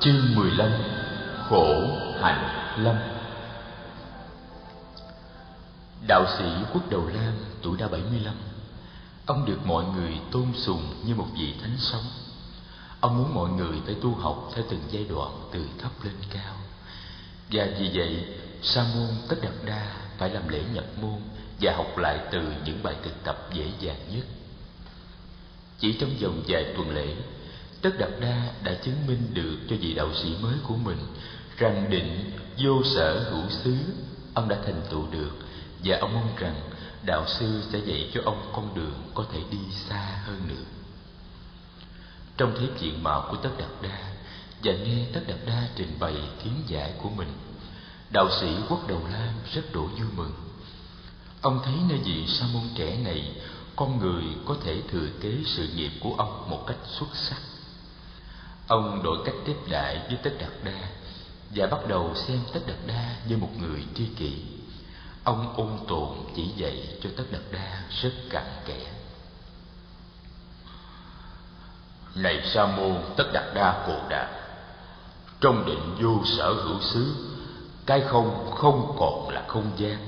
Chương 15 Khổ hạnh lâm. Đạo sĩ Quốc Đầu Lam, tuổi đã 75 Ông được mọi người tôn sùng như một vị thánh sống. Ông muốn mọi người phải tu học theo từng giai đoạn từ thấp lên cao. Và vì vậy, Sa môn Tất Đạt Đa phải làm lễ nhập môn Và học lại từ những bài thực tập dễ dàng nhất. Chỉ trong vòng vài tuần lễ Tất Đạt Đa đã chứng minh được cho vị đạo sĩ mới của mình rằng định vô sở hữu xứ ông đã thành tựu được và ông mong rằng đạo sư sẽ dạy cho ông con đường có thể đi xa hơn nữa. Trong thế diện mạo của Tất Đạt Đa và nghe Tất Đạt Đa trình bày kiến giải của mình, đạo sĩ Quốc Đầu Lam rất đổ vui mừng. Ông thấy nơi vị sa môn trẻ này, con người có thể thừa kế sự nghiệp của ông một cách xuất sắc Ông đổi cách tiếp đại với Tất Đạt Đa và bắt đầu xem Tất Đạt Đa như một người tri kỷ. Ông ôn tồn chỉ dạy cho Tất Đạt Đa rất cặn kẽ. Này Sa môn Tất Đạt Đa Cồ Đạt, trong định vô sở hữu xứ, cái không không còn là không gian,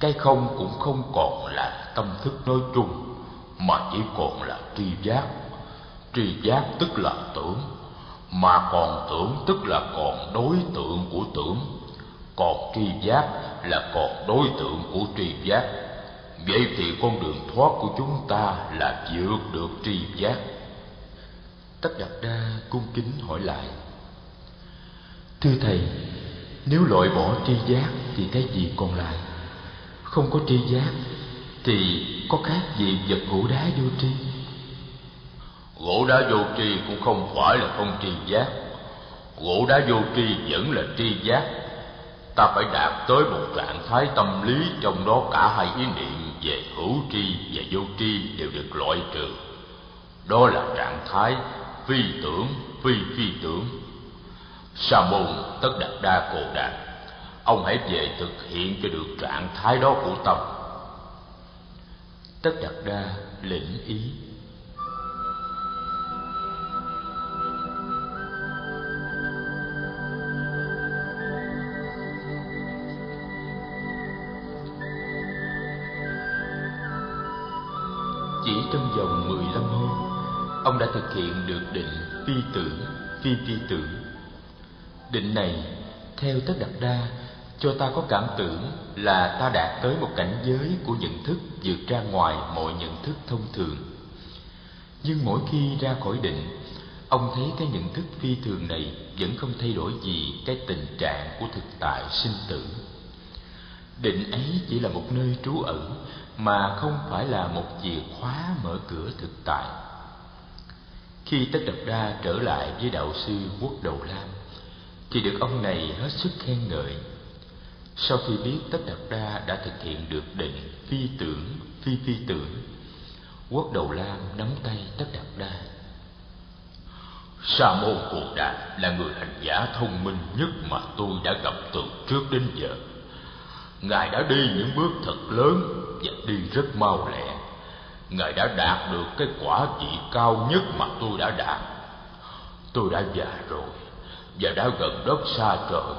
cái không cũng không còn là tâm thức nói chung, mà chỉ còn là tri giác. Tri giác tức là tưởng, mà còn tưởng tức là còn đối tượng của tưởng. Còn tri giác là còn đối tượng của tri giác. Vậy thì con đường thoát của chúng ta là vượt được tri giác. Tất đạt đa cung kính hỏi lại. Thưa thầy, nếu loại bỏ tri giác thì cái gì còn lại? Không có tri giác thì có khác gì vật hữu đá vô tri? Gỗ đá vô tri cũng không phải là không tri giác. Gỗ đá vô tri vẫn là tri giác. Ta phải đạt tới một trạng thái tâm lý Trong đó cả hai ý niệm về hữu tri và vô tri đều được loại trừ. Đó là trạng thái phi tưởng, phi phi tưởng. Sa môn tất đạt đa cồ đạt Ông hãy về thực hiện cho được trạng thái đó của tâm. Tất đạt đa lĩnh ý. Trong vòng 15 hôm, ông đã thực hiện được định phi tưởng, phi phi tưởng. Định này, theo Tất Đạt Đa, cho ta có cảm tưởng là ta đạt tới một cảnh giới của nhận thức vượt ra ngoài mọi nhận thức thông thường. Nhưng mỗi khi ra khỏi định, ông thấy cái nhận thức phi thường này vẫn không thay đổi gì cái tình trạng của thực tại sinh tử. Định ấy chỉ là một nơi trú ẩn mà không phải là một chìa khóa mở cửa thực tại. Khi Tất Đập Đa trở lại với đạo sư Quốc Đầu Lam, thì được ông này hết sức khen ngợi. Sau khi biết Tất Đạt Đa đã thực hiện được định phi tưởng, phi phi tưởng, Quốc Đầu Lam nắm tay Tất Đạt Đa. Sa môn Cổ Đạt là người hành giả thông minh nhất mà tôi đã gặp từ trước đến giờ. Ngài đã đi những bước thật lớn và đi rất mau lẹ. Ngài đã đạt được cái quả vị cao nhất mà tôi đã đạt. Tôi đã già rồi và đã gần đất xa trời.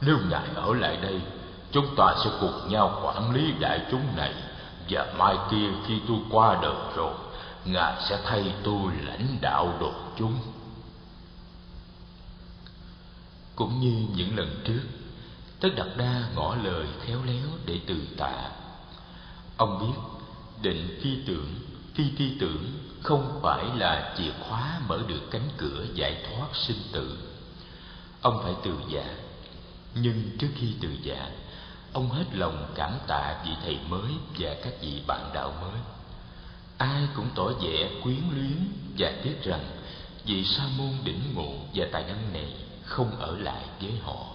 Nếu ngài ở lại đây, chúng ta sẽ cùng nhau quản lý đại chúng này và mai kia khi tôi qua đời rồi, ngài sẽ thay tôi lãnh đạo đột chúng. Cũng như những lần trước tất đặt đa ngỏ lời khéo léo để từ tạ Ông biết định phi tưởng, phi phi tưởng không phải là chìa khóa mở được cánh cửa giải thoát sinh tử. Ông phải từ giả. Dạ. Nhưng trước khi từ giả, dạ, ông hết lòng cảm tạ vị thầy mới và các vị bạn đạo mới. Ai cũng tỏ vẻ quyến luyến và tiếc rằng vị sa môn đỉnh ngộ và tài năng này không ở lại với họ.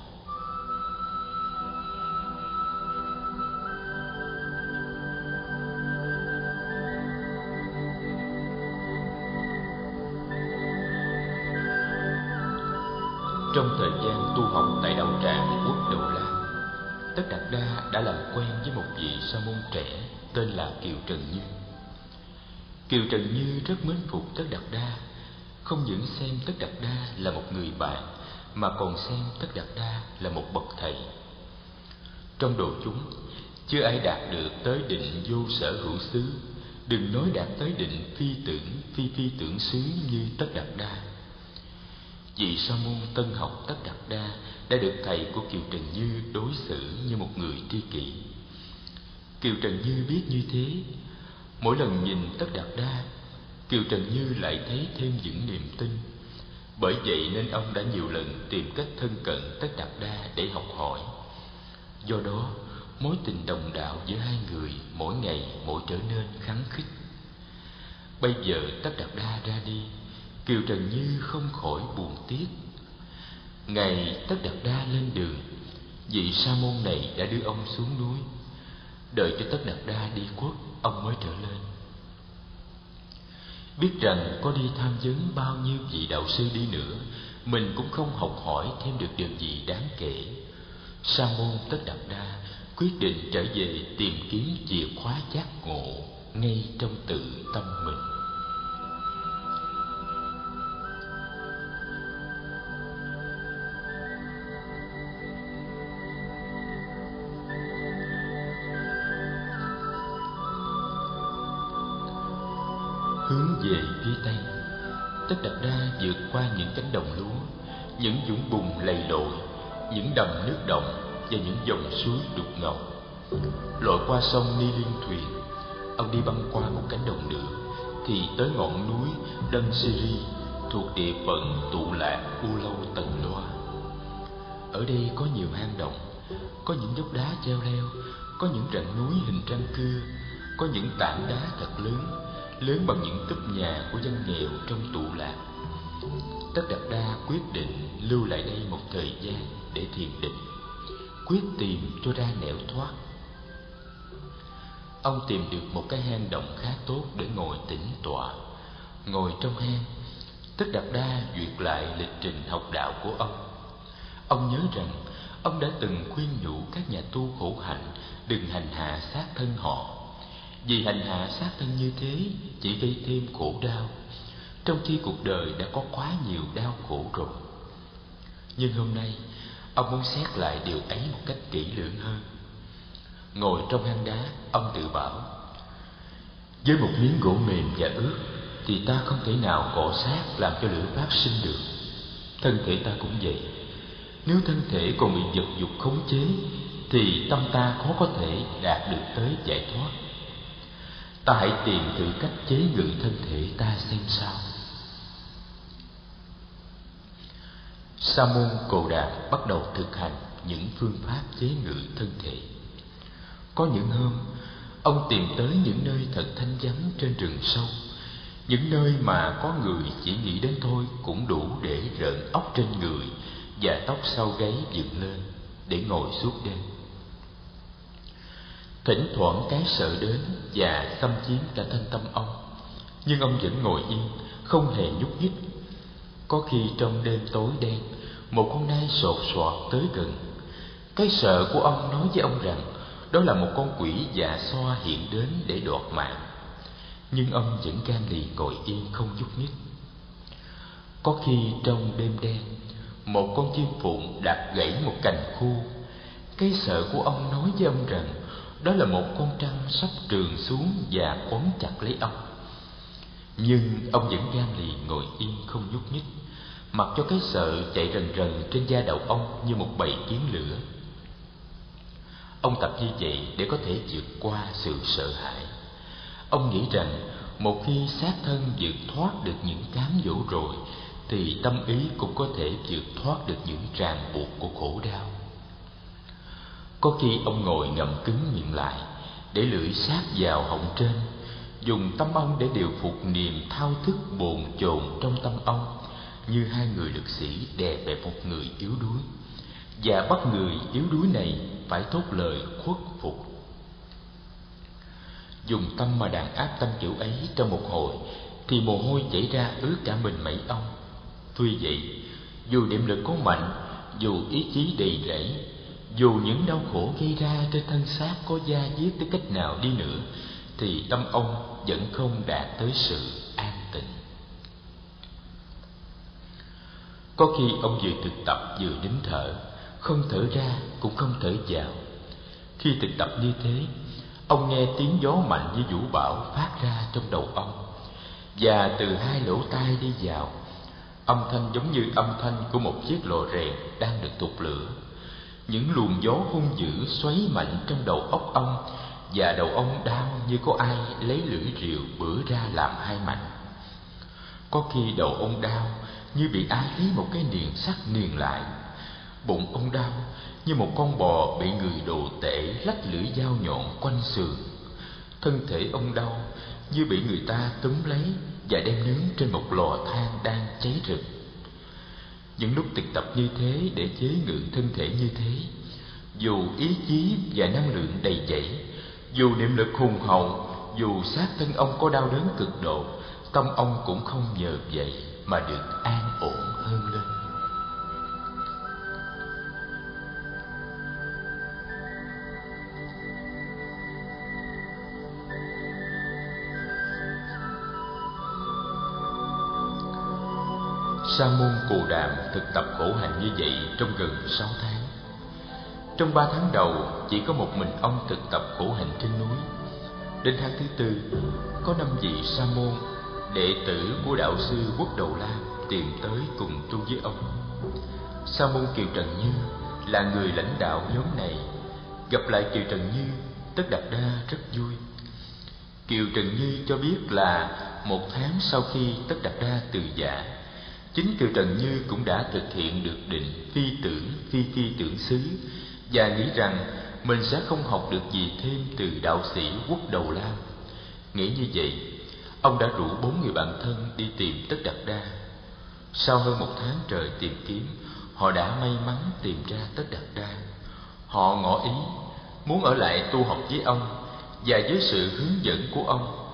Trong thời gian tu học tại đạo tràng Quốc Đầu La, Tất Đạt Đa đã làm quen với một vị sa môn trẻ tên là Kiều Trần Như. Kiều Trần Như rất mến phục Tất Đạt Đa, không những xem Tất Đạt Đa là một người bạn mà còn xem tất đạt đa là một bậc thầy trong đồ chúng chưa ai đạt được tới định vô sở hữu xứ đừng nói đạt tới định phi tưởng phi phi tưởng xứ như tất đạt đa vị sa môn tân học tất đạt đa đã được thầy của kiều trần như đối xử như một người tri kỷ. Kiều trần như biết như thế. Mỗi lần nhìn tất đạt đa, kiều trần như lại thấy thêm những niềm tin. Bởi vậy nên ông đã nhiều lần tìm cách thân cận tất đạt đa để học hỏi. Do đó, mối tình đồng đạo giữa hai người mỗi ngày mỗi trở nên khắng khích. Bây giờ tất đạt đa ra đi kiều trần như không khỏi buồn tiếc. Ngày tất đạt đa lên đường vị sa môn này đã đưa ông xuống núi. Đợi cho tất đạt đa đi quốc, ông mới trở lên. Biết rằng có đi tham vấn bao nhiêu vị đạo sư đi nữa mình cũng không học hỏi thêm được điều gì đáng kể. Sa môn tất đạt đa quyết định trở về tìm kiếm chìa khóa giác ngộ ngay trong tự tâm mình. Về phía tây. Tất đặt đa vượt qua những cánh đồng lúa những vũng bùn lầy lội những đầm nước động và những dòng suối đục ngầu. Lội qua sông ni liên thuyền ông đi băng qua một cánh đồng nữa thì tới ngọn núi Đân Siri thuộc địa phận tụ lạc U Lâu Tần Loa. Ở đây có nhiều hang động, có những dốc đá treo leo, có những rặng núi hình răng cưa, có những tảng đá thật lớn, lớn bằng những túp nhà của dân nghèo trong tụ lạc. Tất Đạt Đa quyết định lưu lại đây một thời gian để thiền định, quyết tìm cho ra nẻo thoát. Ông tìm được một cái hang động khá tốt để ngồi tĩnh tọa. Ngồi trong hang, Tất Đạt Đa duyệt lại lịch trình học đạo của ông. Ông nhớ rằng ông đã từng khuyên nhủ các nhà tu khổ hạnh đừng hành hạ sát thân họ vì hành hạ sát thân như thế, chỉ gây thêm khổ đau. Trong khi cuộc đời đã có quá nhiều đau khổ rồi. Nhưng hôm nay, ông muốn xét lại điều ấy một cách kỹ lưỡng hơn. Ngồi trong hang đá, ông tự bảo, với một miếng gỗ mềm và ướt, thì ta không thể nào cọ sát làm cho lửa phát sinh được. Thân thể ta cũng vậy. Nếu thân thể còn bị vật dục khống chế, thì tâm ta khó có thể đạt được tới giải thoát ta hãy tìm thử cách chế ngự thân thể ta xem sao. Sa môn cồ đạt bắt đầu thực hành những phương pháp chế ngự thân thể. Có những hôm, ông tìm tới những nơi thật thanh vắng trên rừng sâu, những nơi mà có người chỉ nghĩ đến thôi cũng đủ để rợn óc trên người và tóc sau gáy dựng lên để ngồi suốt đêm thỉnh thoảng cái sợ đến và xâm chiếm cả thân tâm ông. Nhưng ông vẫn ngồi yên, không hề nhúc nhích. Có khi trong đêm tối đen, một con nai sột soạt tới gần. Cái sợ của ông nói với ông rằng đó là một con quỷ già xoa hiện đến để đoạt mạng. Nhưng ông vẫn gan lì ngồi yên, không nhúc nhích. Có khi trong đêm đen, một con chim phụng đạp gãy một cành khô cái sợ của ông nói với ông rằng đó là một con trăng sắp trường xuống và quấn chặt lấy ông. Nhưng ông vẫn gan lì ngồi yên không nhúc nhích, mặc cho cái sợ chạy rần rần trên da đầu ông như một bầy kiến lửa. Ông tập như vậy để có thể vượt qua sự sợ hãi. Ông nghĩ rằng một khi xác thân vượt thoát được những cám dỗ rồi, thì tâm ý cũng có thể vượt thoát được những ràng buộc của khổ đau có khi ông ngồi ngậm cứng miệng lại, để lưỡi sát vào họng trên, dùng tâm ông để điều phục niềm thao thức bồn chồn trong tâm ông, như hai người lực sĩ đè bẹp một người yếu đuối. Và bắt người yếu đuối này phải thốt lời khuất phục. Dùng tâm mà đàn áp tâm kiểu ấy trong một hồi, thì mồ hôi chảy ra ướt cả mình mẩy ông. Tuy vậy, dù niệm lực có mạnh, dù ý chí đầy rẫy dù những đau khổ gây ra trên thân xác có da diết tới cách nào đi nữa, thì tâm ông vẫn không đạt tới sự an tịnh. Có khi ông vừa thực tập vừa nín thở, không thở ra cũng không thở vào. Khi thực tập như thế, ông nghe tiếng gió mạnh như vũ bão phát ra trong đầu ông. Và từ hai lỗ tai đi vào, âm thanh giống như âm thanh của một chiếc lò rèn đang được tụt lửa những luồng gió hung dữ xoáy mạnh trong đầu óc ông, và đầu ông đau như có ai lấy lưỡi rìu bữa ra làm hai mảnh. Có khi đầu ông đau như bị ai lấy một cái niền sắt niền lại. Bụng ông đau như một con bò bị người đồ tể lách lưỡi dao nhọn quanh sườn. Thân thể ông đau như bị người ta túm lấy và đem nướng trên một lò than đang cháy rực những lúc thực tập như thế để chế ngự thân thể như thế, dù ý chí và năng lượng đầy dẫy, dù niệm lực hùng hậu, dù xác thân ông có đau đớn cực độ, tâm ông cũng không nhờ vậy mà được an ổn. Sa môn Cù Đàm thực tập khổ hạnh như vậy trong gần sáu tháng. Trong ba tháng đầu, chỉ có một mình ông thực tập khổ hạnh trên núi. Đến tháng thứ tư, có năm vị sa môn, đệ tử của đạo sư Quốc Đầu La tìm tới cùng tu với ông. Sa môn Kiều Trần Như là người lãnh đạo nhóm này. Gặp lại Kiều Trần Như, Tất Đạt Đa rất vui. Kiều Trần Như cho biết là một tháng sau khi Tất Đạt Đa từ giả, chính Kiều Trần Như cũng đã thực hiện được định phi tưởng, phi phi tưởng xứ, và nghĩ rằng mình sẽ không học được gì thêm từ đạo sĩ quốc đầu lam. Nghĩ như vậy, ông đã rủ bốn người bạn thân đi tìm tất đạt đa. Sau hơn một tháng trời tìm kiếm, họ đã may mắn tìm ra tất đạt đa. Họ ngỏ ý muốn ở lại tu học với ông và với sự hướng dẫn của ông,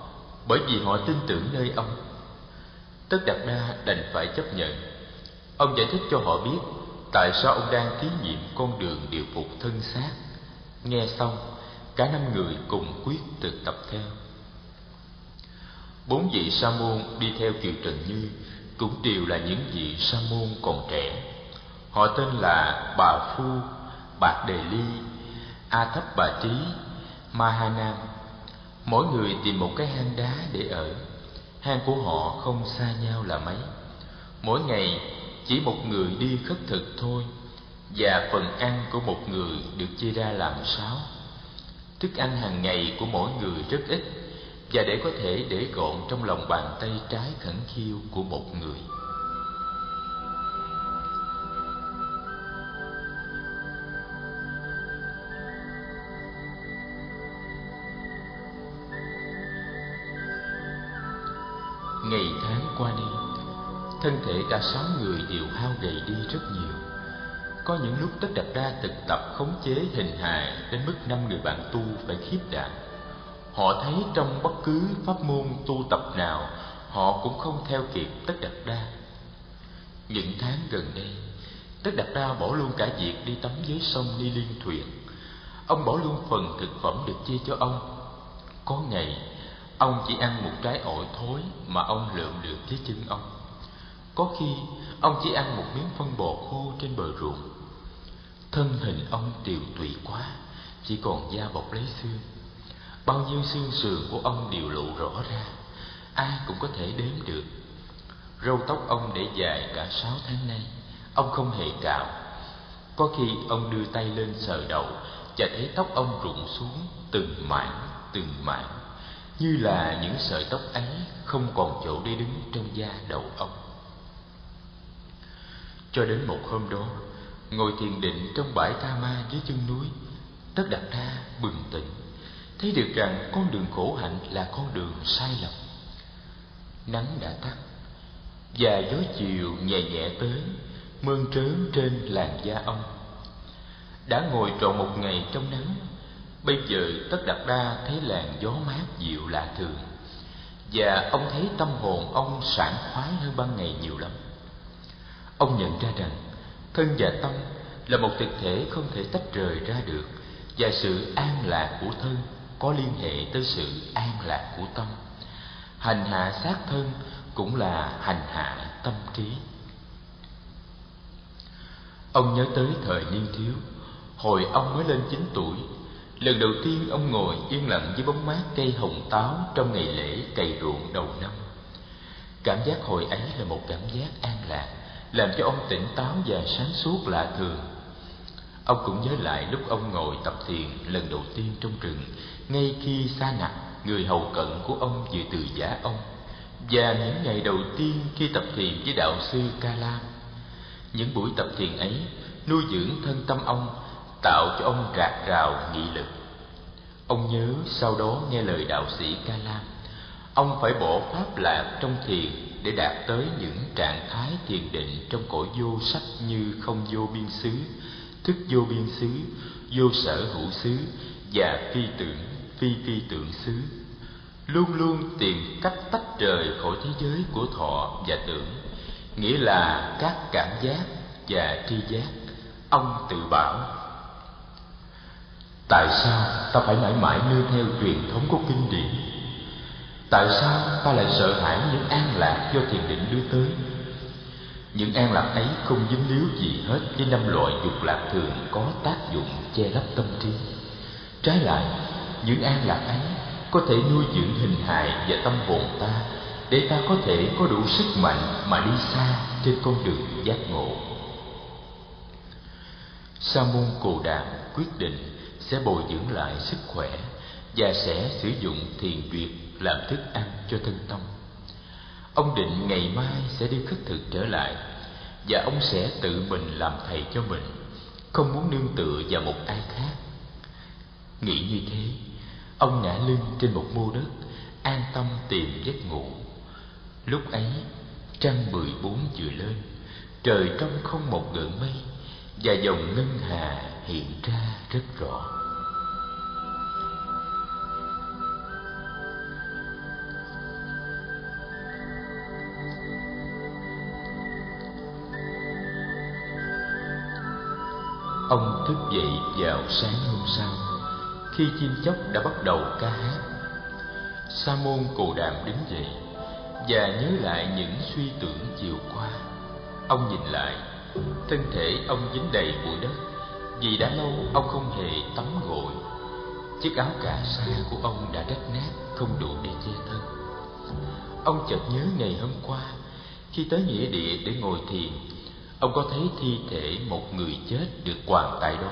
bởi vì họ tin tưởng nơi ông tất đạt đa đành phải chấp nhận. Ông giải thích cho họ biết tại sao ông đang thí nghiệm con đường điều phục thân xác. Nghe xong, cả năm người cùng quyết thực tập theo. Bốn vị sa môn đi theo kiều trần như cũng đều là những vị sa môn còn trẻ. Họ tên là bà phu bạc đề ly, a thấp bà trí ma ha nam. Mỗi người tìm một cái hang đá để ở hang của họ không xa nhau là mấy. Mỗi ngày chỉ một người đi khất thực thôi, và phần ăn của một người được chia ra làm sáu. Thức ăn hàng ngày của mỗi người rất ít, và để có thể để gọn trong lòng bàn tay trái khẩn khiêu của một người. Thân thể cả sáu người đều hao gầy đi rất nhiều. Có những lúc tất đặt ra thực tập khống chế hình hài đến mức năm người bạn tu phải khiếp đảm. Họ thấy trong bất cứ pháp môn tu tập nào, họ cũng không theo kịp tất đặt đa những tháng gần đây, tất đặt đa bỏ luôn cả việc đi tắm dưới sông đi liên thuyền. Ông bỏ luôn phần thực phẩm được chia cho ông. Có ngày, ông chỉ ăn một trái ổi thối mà ông lượm được dưới chân ông có khi, ông chỉ ăn một miếng phân bò khô trên bờ ruộng. Thân hình ông tiều tụy quá, chỉ còn da bọc lấy xương. Bao nhiêu xương sườn của ông đều lộ rõ ra, ai cũng có thể đếm được. Râu tóc ông để dài cả sáu tháng nay, ông không hề cạo có khi ông đưa tay lên sờ đầu và thấy tóc ông rụng xuống từng mảng từng mảng, như là những sợi tóc ấy không còn chỗ để đứng trong da đầu ông cho đến một hôm đó, ngồi thiền định trong bãi tha ma dưới chân núi, tất đặt ra bừng tỉnh, thấy được rằng con đường khổ hạnh là con đường sai lầm. Nắng đã tắt, và gió chiều nhẹ nhẹ tới, mơn trớn trên làn da ông. Đã ngồi trọn một ngày trong nắng, bây giờ tất đặt đa thấy làn gió mát dịu lạ thường, và ông thấy tâm hồn ông sảng khoái hơn ban ngày nhiều lắm ông nhận ra rằng, thân và tâm là một thực thể không thể tách rời ra được và sự an lạc của thân có liên hệ tới sự an lạc của tâm. Hành hạ xác thân cũng là hành hạ tâm trí. Ông nhớ tới thời niên thiếu, Hồi ông mới lên 9 tuổi, Lần đầu tiên ông ngồi yên lặng dưới bóng mát cây hồng táo Trong ngày lễ cày ruộng đầu năm. Cảm giác hồi ấy là một cảm giác an lạc. Làm cho ông tỉnh táo và sáng suốt lạ thường. Ông cũng nhớ lại lúc ông ngồi tập thiền lần đầu tiên trong rừng, Ngay khi xa nặc, người hầu cận của ông vừa từ giả ông, Và những ngày đầu tiên khi tập thiền với đạo sư Ca Lam Những buổi tập thiền ấy nuôi dưỡng thân tâm ông, Tạo cho ông rạc rào nghị lực. Ông nhớ sau đó nghe lời đạo sĩ Ca Lam Ông phải bỏ pháp lạc trong thiền để đạt tới những trạng thái thiền định trong cõi vô sắc như không vô biên xứ, thức vô biên xứ, vô sở hữu xứ và phi tưởng, phi phi tưởng xứ. Luôn luôn tìm cách tách rời khỏi thế giới của thọ và tưởng, nghĩa là các cảm giác và tri giác. Ông tự bảo Tại sao ta phải mãi mãi nương theo truyền thống của kinh điển Tại sao ta lại sợ hãi những an lạc do thiền định đưa tới? Những an lạc ấy không dính líu gì hết với năm loại dục lạc thường có tác dụng che lấp tâm trí. Trái lại, những an lạc ấy có thể nuôi dưỡng hình hài và tâm hồn ta Để ta có thể có đủ sức mạnh mà đi xa trên con đường giác ngộ. Sa môn Cồ Đàm quyết định sẽ bồi dưỡng lại sức khỏe và sẽ sử dụng thiền duyệt làm thức ăn cho thân tâm. Ông định ngày mai sẽ đi khất thực trở lại và ông sẽ tự mình làm thầy cho mình, không muốn nương tựa vào một ai khác. Nghĩ như thế, ông ngã lưng trên một mô đất, an tâm tìm giấc ngủ. Lúc ấy, trăng mười bốn vừa lên, trời trong không một gợn mây và dòng ngân hà hiện ra rất rõ. Ông thức dậy vào sáng hôm sau, Khi chim chóc đã bắt đầu ca hát. Sa môn cù đàm đứng dậy Và nhớ lại những suy tưởng chiều qua. Ông nhìn lại, Thân thể ông dính đầy bụi đất, Vì đã lâu ông không hề tắm gội. Chiếc áo cà sa của ông đã rách nát, Không đủ để che thân. Ông chợt nhớ ngày hôm qua, Khi tới nghĩa địa để ngồi thiền ông có thấy thi thể một người chết được quàng tại đó?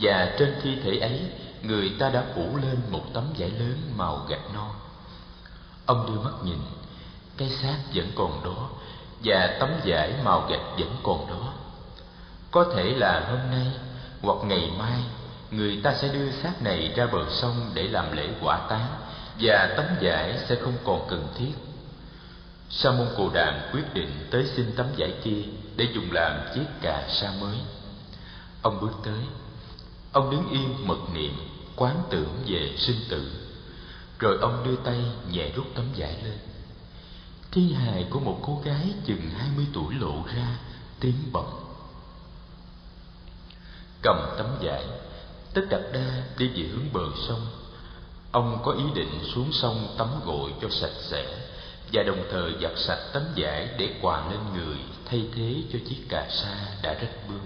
Và trên thi thể ấy, người ta đã phủ lên một tấm vải lớn màu gạch non. Ông đưa mắt nhìn, cái xác vẫn còn đó và tấm vải màu gạch vẫn còn đó. Có thể là hôm nay hoặc ngày mai, người ta sẽ đưa xác này ra bờ sông để làm lễ quả táng và tấm vải sẽ không còn cần thiết sa môn cồ đàm quyết định tới xin tấm vải kia để dùng làm chiếc cà sa mới. Ông bước tới. Ông đứng yên mật niệm, quán tưởng về sinh tử. Rồi ông đưa tay nhẹ rút tấm vải lên. Thi hài của một cô gái chừng hai mươi tuổi lộ ra tiếng bẩm cầm tấm vải tất đặt đa đi về hướng bờ sông. Ông có ý định xuống sông tắm gội cho sạch sẽ và đồng thời giặt sạch tấm vải để quà lên người thay thế cho chiếc cà sa đã rách bươm.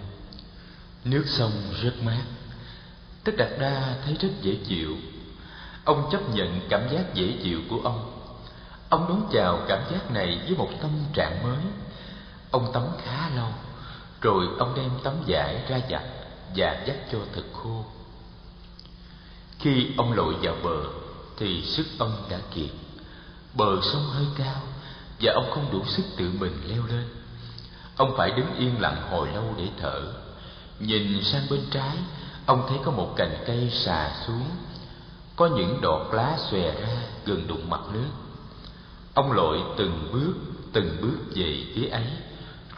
Nước sông rất mát. Tất đạt đa thấy rất dễ chịu. Ông chấp nhận cảm giác dễ chịu của ông. Ông đón chào cảm giác này với một tâm trạng mới. Ông tắm khá lâu, rồi ông đem tấm vải ra giặt và dắt cho thật khô. Khi ông lội vào bờ, thì sức ông đã kiệt bờ sông hơi cao, và ông không đủ sức tự mình leo lên. Ông phải đứng yên lặng hồi lâu để thở. Nhìn sang bên trái, ông thấy có một cành cây xà xuống. Có những đọt lá xòe ra gần đụng mặt nước. Ông lội từng bước từng bước về phía ấy,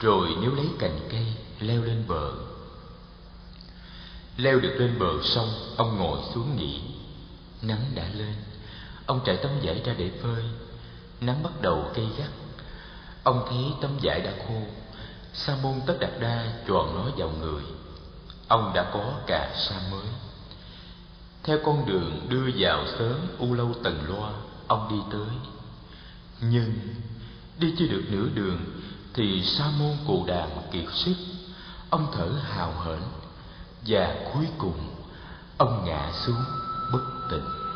rồi nếu lấy cành cây, leo lên bờ. Leo được lên bờ sông, ông ngồi xuống nghỉ. Nắng đã lên. Ông trải tấm vải ra để phơi nắng bắt đầu gây gắt. Ông thấy tấm vải đã khô. Sa môn tất đạt đa tròn nó vào người. Ông đã có cà sa mới. Theo con đường đưa vào sớm u lâu tần loa, ông đi tới. Nhưng đi chưa được nửa đường thì sa môn cù đàm kiệt sức. Ông thở hào hển và cuối cùng ông ngã xuống bất tỉnh.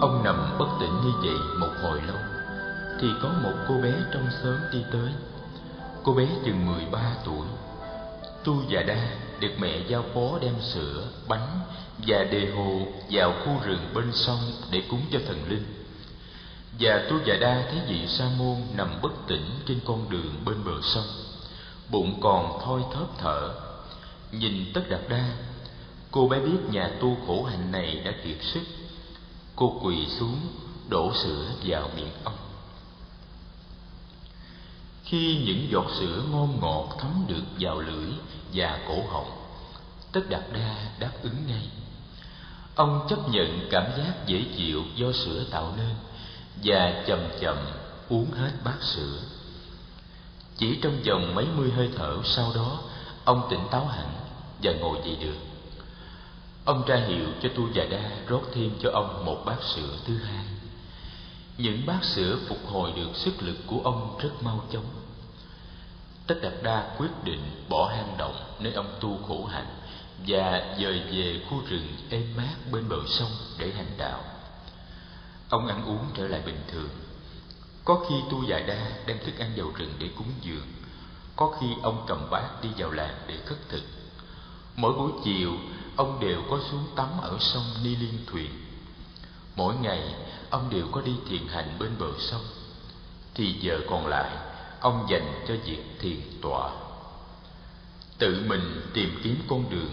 Ông nằm bất tỉnh như vậy một hồi lâu, thì có một cô bé trong xóm đi tới. Cô bé chừng mười ba tuổi. Tu và đa được mẹ giao phó đem sữa, bánh và đề hồ vào khu rừng bên sông để cúng cho thần linh. Và tu và đa thấy vị sa môn nằm bất tỉnh trên con đường bên bờ sông, bụng còn thoi thóp thở. Nhìn tất đạt đa, cô bé biết nhà tu khổ hạnh này đã kiệt sức cô quỳ xuống, đổ sữa vào miệng ông. Khi những giọt sữa ngon ngọt thấm được vào lưỡi và cổ họng, tất đạt đa đáp ứng ngay. Ông chấp nhận cảm giác dễ chịu do sữa tạo nên và chậm chậm uống hết bát sữa. Chỉ trong vòng mấy mươi hơi thở sau đó, ông tỉnh táo hẳn và ngồi dậy được ông ra hiệu cho tu già đa rót thêm cho ông một bát sữa thứ hai. Những bát sữa phục hồi được sức lực của ông rất mau chóng. Tất đạt đa quyết định bỏ hang động nơi ông tu khổ hạnh và dời về khu rừng êm mát bên bờ sông để hành đạo. Ông ăn uống trở lại bình thường. Có khi tu già đa đem thức ăn vào rừng để cúng dường. Có khi ông cầm bát đi vào làng để khất thực. Mỗi buổi chiều ông đều có xuống tắm ở sông ni liên thuyền. Mỗi ngày, ông đều có đi thiền hành bên bờ sông. Thì giờ còn lại, ông dành cho việc thiền tọa. Tự mình tìm kiếm con đường,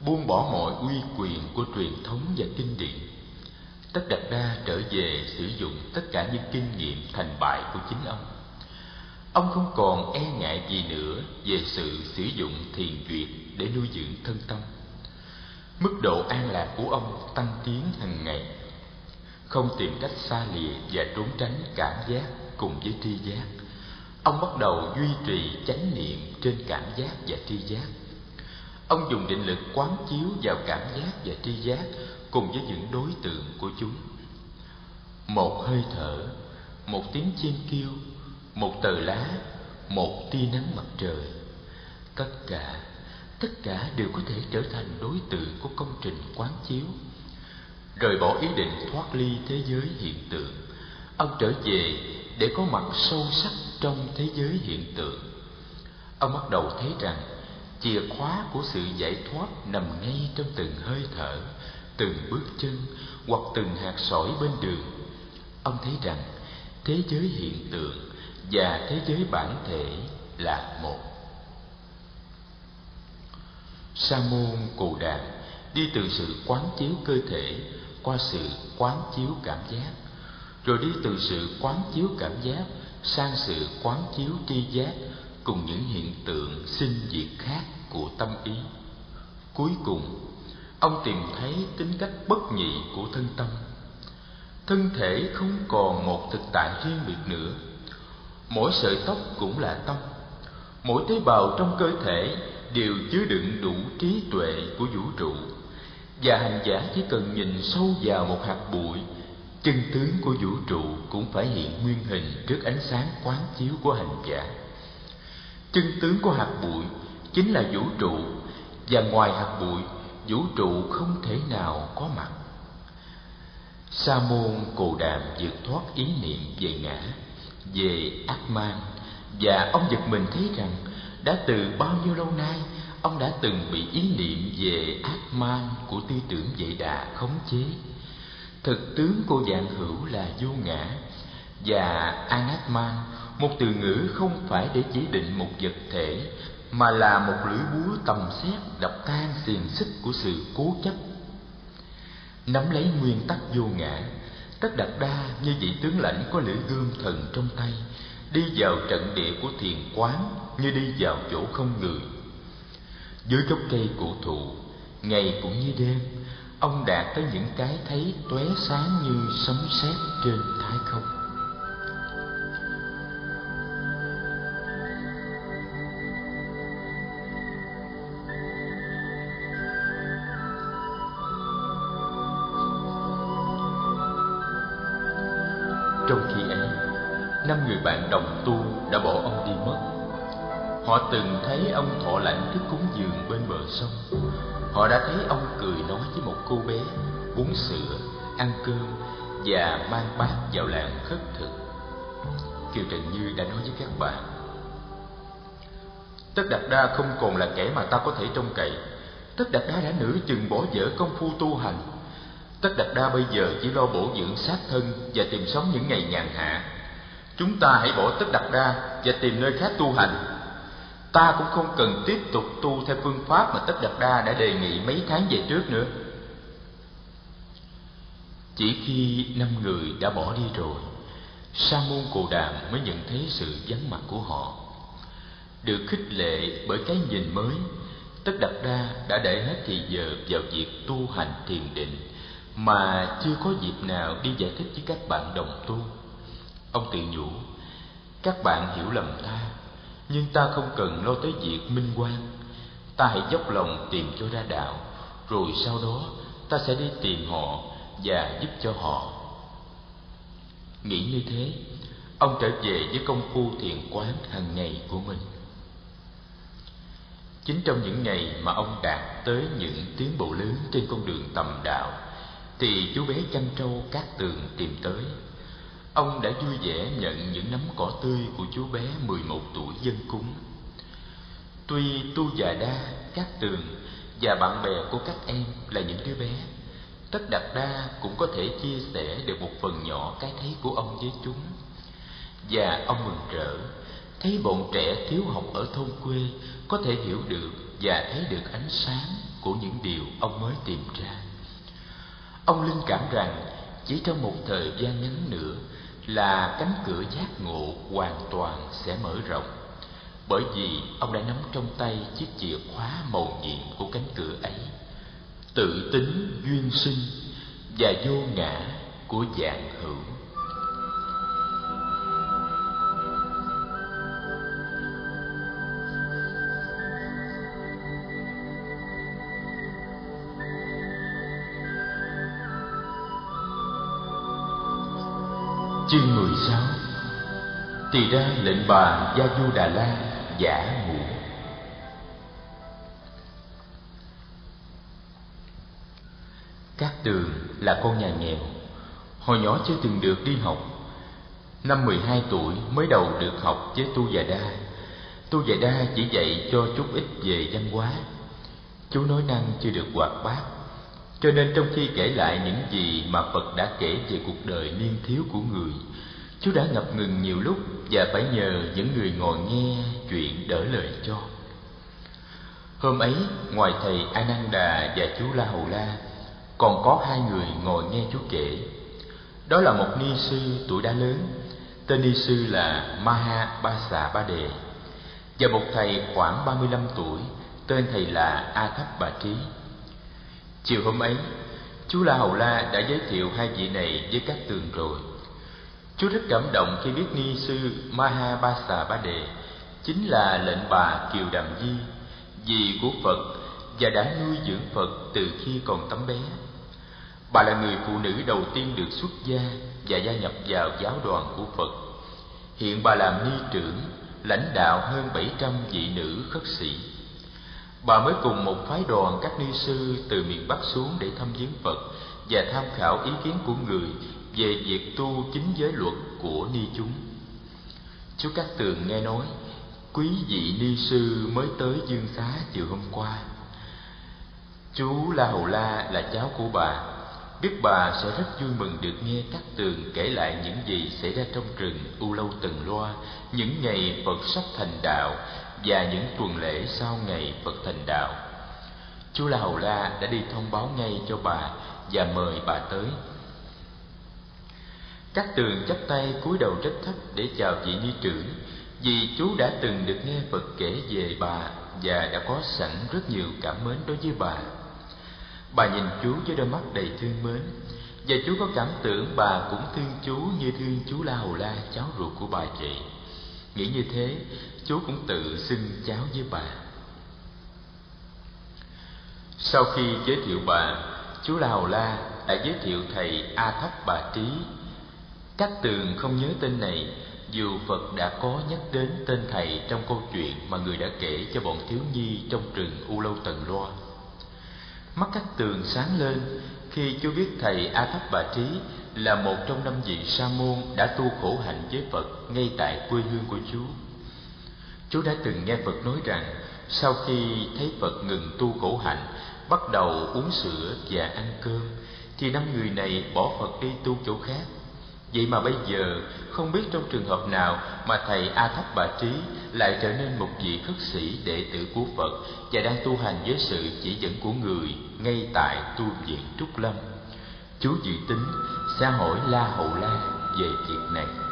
buông bỏ mọi uy quyền của truyền thống và kinh điển. Tất đặt đa trở về sử dụng tất cả những kinh nghiệm thành bại của chính ông. Ông không còn e ngại gì nữa về sự sử dụng thiền duyệt để nuôi dưỡng thân tâm mức độ an lạc của ông tăng tiến hàng ngày. Không tìm cách xa lìa và trốn tránh cảm giác cùng với tri giác. Ông bắt đầu duy trì chánh niệm trên cảm giác và tri giác. Ông dùng định lực quán chiếu vào cảm giác và tri giác cùng với những đối tượng của chúng. Một hơi thở, một tiếng chim kêu, một tờ lá, một tia nắng mặt trời. Tất cả tất cả đều có thể trở thành đối tượng của công trình quán chiếu. Rời bỏ ý định thoát ly thế giới hiện tượng, ông trở về để có mặt sâu sắc trong thế giới hiện tượng. Ông bắt đầu thấy rằng chìa khóa của sự giải thoát nằm ngay trong từng hơi thở, từng bước chân hoặc từng hạt sỏi bên đường. Ông thấy rằng thế giới hiện tượng và thế giới bản thể là một sa môn cù đàm đi từ sự quán chiếu cơ thể qua sự quán chiếu cảm giác, rồi đi từ sự quán chiếu cảm giác sang sự quán chiếu tri giác cùng những hiện tượng sinh diệt khác của tâm ý. Cuối cùng, ông tìm thấy tính cách bất nhị của thân tâm. Thân thể không còn một thực tại riêng biệt nữa. Mỗi sợi tóc cũng là tâm. Mỗi tế bào trong cơ thể đều chứa đựng đủ trí tuệ của vũ trụ. Và hành giả chỉ cần nhìn sâu vào một hạt bụi, chân tướng của vũ trụ cũng phải hiện nguyên hình trước ánh sáng quán chiếu của hành giả. Chân tướng của hạt bụi chính là vũ trụ, và ngoài hạt bụi, vũ trụ không thể nào có mặt. Sa môn cồ đàm vượt thoát ý niệm về ngã, về ác man và ông giật mình thấy rằng đã từ bao nhiêu lâu nay, ông đã từng bị ý niệm về ác man của tư tưởng dạy đà khống chế. Thực tướng của dạng hữu là vô ngã và anatman, một từ ngữ không phải để chỉ định một vật thể, mà là một lưỡi búa tầm xét đập tan xiềng xích của sự cố chấp. Nắm lấy nguyên tắc vô ngã, tất đặt đa như vị tướng lãnh có lưỡi gươm thần trong tay đi vào trận địa của thiền quán như đi vào chỗ không người. Dưới gốc cây cổ thụ, ngày cũng như đêm, ông đạt tới những cái thấy tóe sáng như sấm sét trên thái không. Họ từng thấy ông thọ lãnh thức cúng dường bên bờ sông. Họ đã thấy ông cười nói với một cô bé, uống sữa, ăn cơm và mang bát vào làng khất thực. Kiều Trần Như đã nói với các bạn Tất Đạt Đa không còn là kẻ mà ta có thể trông cậy Tất Đạt Đa đã nửa chừng bỏ dở công phu tu hành Tất Đạt Đa bây giờ chỉ lo bổ dưỡng sát thân Và tìm sống những ngày nhàn hạ Chúng ta hãy bỏ Tất Đạt Đa Và tìm nơi khác tu hành Ta cũng không cần tiếp tục tu theo phương pháp Mà Tất Đạt Đa đã đề nghị mấy tháng về trước nữa. Chỉ khi năm người đã bỏ đi rồi, sa môn cồ đàm mới nhận thấy sự vắng mặt của họ. Được khích lệ bởi cái nhìn mới, tất Đạt đa đã để hết thì giờ vào việc tu hành thiền định, mà chưa có dịp nào đi giải thích với các bạn đồng tu. Ông tự nhủ các bạn hiểu lầm ta nhưng ta không cần lo tới việc minh quan ta hãy dốc lòng tìm cho ra đạo rồi sau đó ta sẽ đi tìm họ và giúp cho họ Nghĩ như thế, ông trở về với công phu thiền quán hàng ngày của mình. Chính trong những ngày mà ông đạt tới những tiến bộ lớn trên con đường tầm đạo, thì chú bé chăn trâu cát tường tìm tới. Ông đã vui vẻ nhận những nắm cỏ tươi của chú bé 11 tuổi dân cúng. Tuy tu già đa, cát tường và bạn bè của các em là những đứa bé tất đặt đa cũng có thể chia sẻ được một phần nhỏ cái thấy của ông với chúng và ông mừng rỡ thấy bọn trẻ thiếu học ở thôn quê có thể hiểu được và thấy được ánh sáng của những điều ông mới tìm ra ông linh cảm rằng chỉ trong một thời gian ngắn nữa là cánh cửa giác ngộ hoàn toàn sẽ mở rộng. Bởi vì ông đã nắm trong tay chiếc chìa khóa màu nhiệm của cánh cửa ấy. Tự tính duyên sinh và vô ngã của dạng hữu 16 Tỳ ra lệnh bà Gia Du Đà La giả ngủ Cát Tường là con nhà nghèo. Hồi nhỏ chưa từng được đi học. Năm 12 tuổi mới đầu được học với Tu Già Đa. Tu Già Đa chỉ dạy cho chút ít về văn hóa. Chú nói năng chưa được hoạt bát. Cho nên trong khi kể lại những gì mà Phật đã kể về cuộc đời niên thiếu của người Chú đã ngập ngừng nhiều lúc Và phải nhờ những người ngồi nghe chuyện đỡ lời cho. Hôm ấy, ngoài thầy Ananda và chú La Hầu La còn có hai người ngồi nghe chú kể. Đó là một ni sư tuổi đã lớn tên ni sư là maha ba xà ba đề và một thầy khoảng ba mươi lăm tuổi tên thầy là a thấp bà trí chiều hôm ấy chú la hầu la đã giới thiệu hai vị này với các tường rồi chú rất cảm động khi biết ni sư maha Basa ba đề chính là lệnh bà kiều đàm di dì của phật và đã nuôi dưỡng phật từ khi còn tấm bé Bà là người phụ nữ đầu tiên được xuất gia và gia nhập vào giáo đoàn của Phật. Hiện bà làm ni trưởng, lãnh đạo hơn 700 vị nữ khất sĩ. Bà mới cùng một phái đoàn các ni sư từ miền Bắc xuống để thăm viếng Phật và tham khảo ý kiến của người về việc tu chính giới luật của ni chúng. Chú các Tường nghe nói, quý vị ni sư mới tới Dương Xá chiều hôm qua. Chú La Hầu La là cháu của bà biết bà sẽ rất vui mừng được nghe các tường kể lại những gì xảy ra trong rừng u lâu từng loa những ngày phật sắp thành đạo và những tuần lễ sau ngày phật thành đạo chú la hầu la đã đi thông báo ngay cho bà và mời bà tới các tường chắp tay cúi đầu rất thấp để chào vị ni trưởng vì chú đã từng được nghe phật kể về bà và đã có sẵn rất nhiều cảm mến đối với bà. Bà nhìn chú với đôi mắt đầy thương mến Và chú có cảm tưởng bà cũng thương chú như thương chú La Hầu La, cháu ruột của bà vậy. Nghĩ như thế, chú cũng tự xưng cháu với bà. Sau khi giới thiệu bà, chú La Hầu La đã giới thiệu thầy A Thấp Bà Trí các tường không nhớ tên này, dù phật đã có nhắc đến tên thầy trong câu chuyện mà người đã kể cho bọn thiếu nhi trong rừng u lâu tần loa. Mắt các tường sáng lên khi chú biết thầy a thấp bà trí là một trong năm vị sa môn đã tu khổ hạnh với phật ngay tại quê hương của chú chú đã từng nghe phật nói rằng, sau khi thấy phật ngừng tu khổ hạnh bắt đầu uống sữa và ăn cơm, thì năm người này bỏ phật đi tu chỗ khác vậy mà bây giờ, không biết trong trường hợp nào mà thầy a thấp bà trí lại trở nên một vị khất sĩ đệ tử của phật và đang tu hành với sự chỉ dẫn của người ngay tại tu viện trúc lâm. Chú dự tính sẽ hỏi la Hậu la về việc này.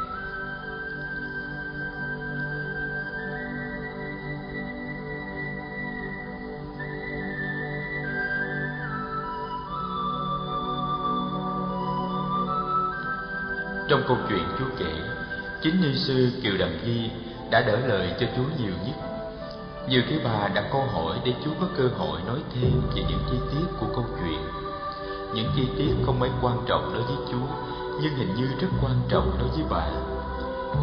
Trong câu chuyện chúa kể, chính ni sư Kiều Đầm Di đã đỡ lời cho chúa nhiều nhất. Nhiều khi bà đặt câu hỏi để chúa có cơ hội nói thêm về những chi tiết của câu chuyện. Những chi tiết không mấy quan trọng đối với chúa nhưng hình như rất quan trọng đối với bà.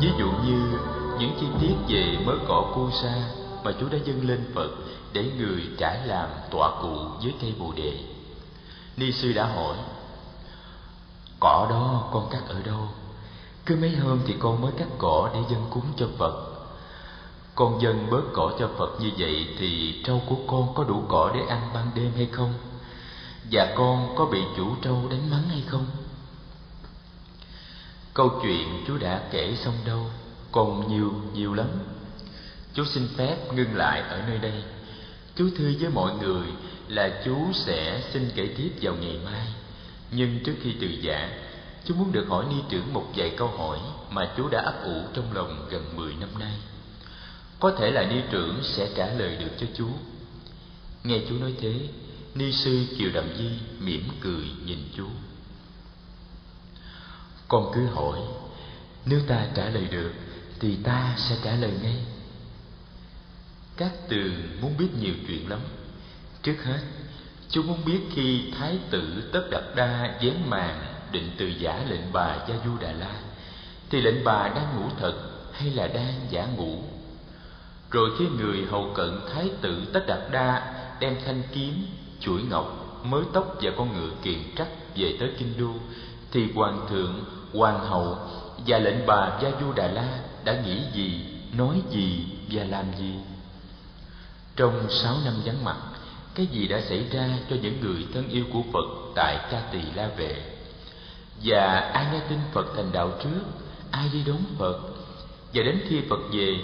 Ví dụ như những chi tiết về mớ cỏ cu sa mà chúa đã dâng lên Phật để người trải làm tọa cụ dưới cây bồ đề. Ni sư đã hỏi Cỏ đó con cắt ở đâu? Cứ mấy hôm thì con mới cắt cỏ để dân cúng cho Phật Con dân bớt cỏ cho Phật như vậy Thì trâu của con có đủ cỏ để ăn ban đêm hay không? Và con có bị chủ trâu đánh mắng hay không? Câu chuyện chú đã kể xong đâu Còn nhiều, nhiều lắm Chú xin phép ngưng lại ở nơi đây Chú thưa với mọi người là chú sẽ xin kể tiếp vào ngày mai nhưng trước khi từ giả Chú muốn được hỏi ni trưởng một vài câu hỏi Mà chú đã ấp ủ trong lòng gần mười năm nay. Có thể là ni trưởng sẽ trả lời được cho chú. Nghe chú nói thế, Ni sư Kiều Đậm Di mỉm cười nhìn chú. Con cứ hỏi, Nếu ta trả lời được, Thì ta sẽ trả lời ngay. Các tường muốn biết nhiều chuyện lắm. Trước hết, Chú muốn biết khi Thái tử Tất Đạt Đa dán màn định từ giả lệnh bà Gia Du Đà La. Thì lệnh bà đang ngủ thật hay là đang giả ngủ? Rồi khi người hầu cận Thái tử Tất Đạt Đa đem thanh kiếm, chuỗi ngọc, mới tóc và con ngựa kiền trắc về tới Kinh Đô Thì Hoàng thượng, Hoàng hậu và lệnh bà Gia Du Đà La đã nghĩ gì, nói gì và làm gì? Trong sáu năm vắng mặt cái gì đã xảy ra cho những người thân yêu của Phật tại Ca Tỳ La Vệ. Và ai nghe tin Phật thành đạo trước, ai đi đón Phật, và đến khi Phật về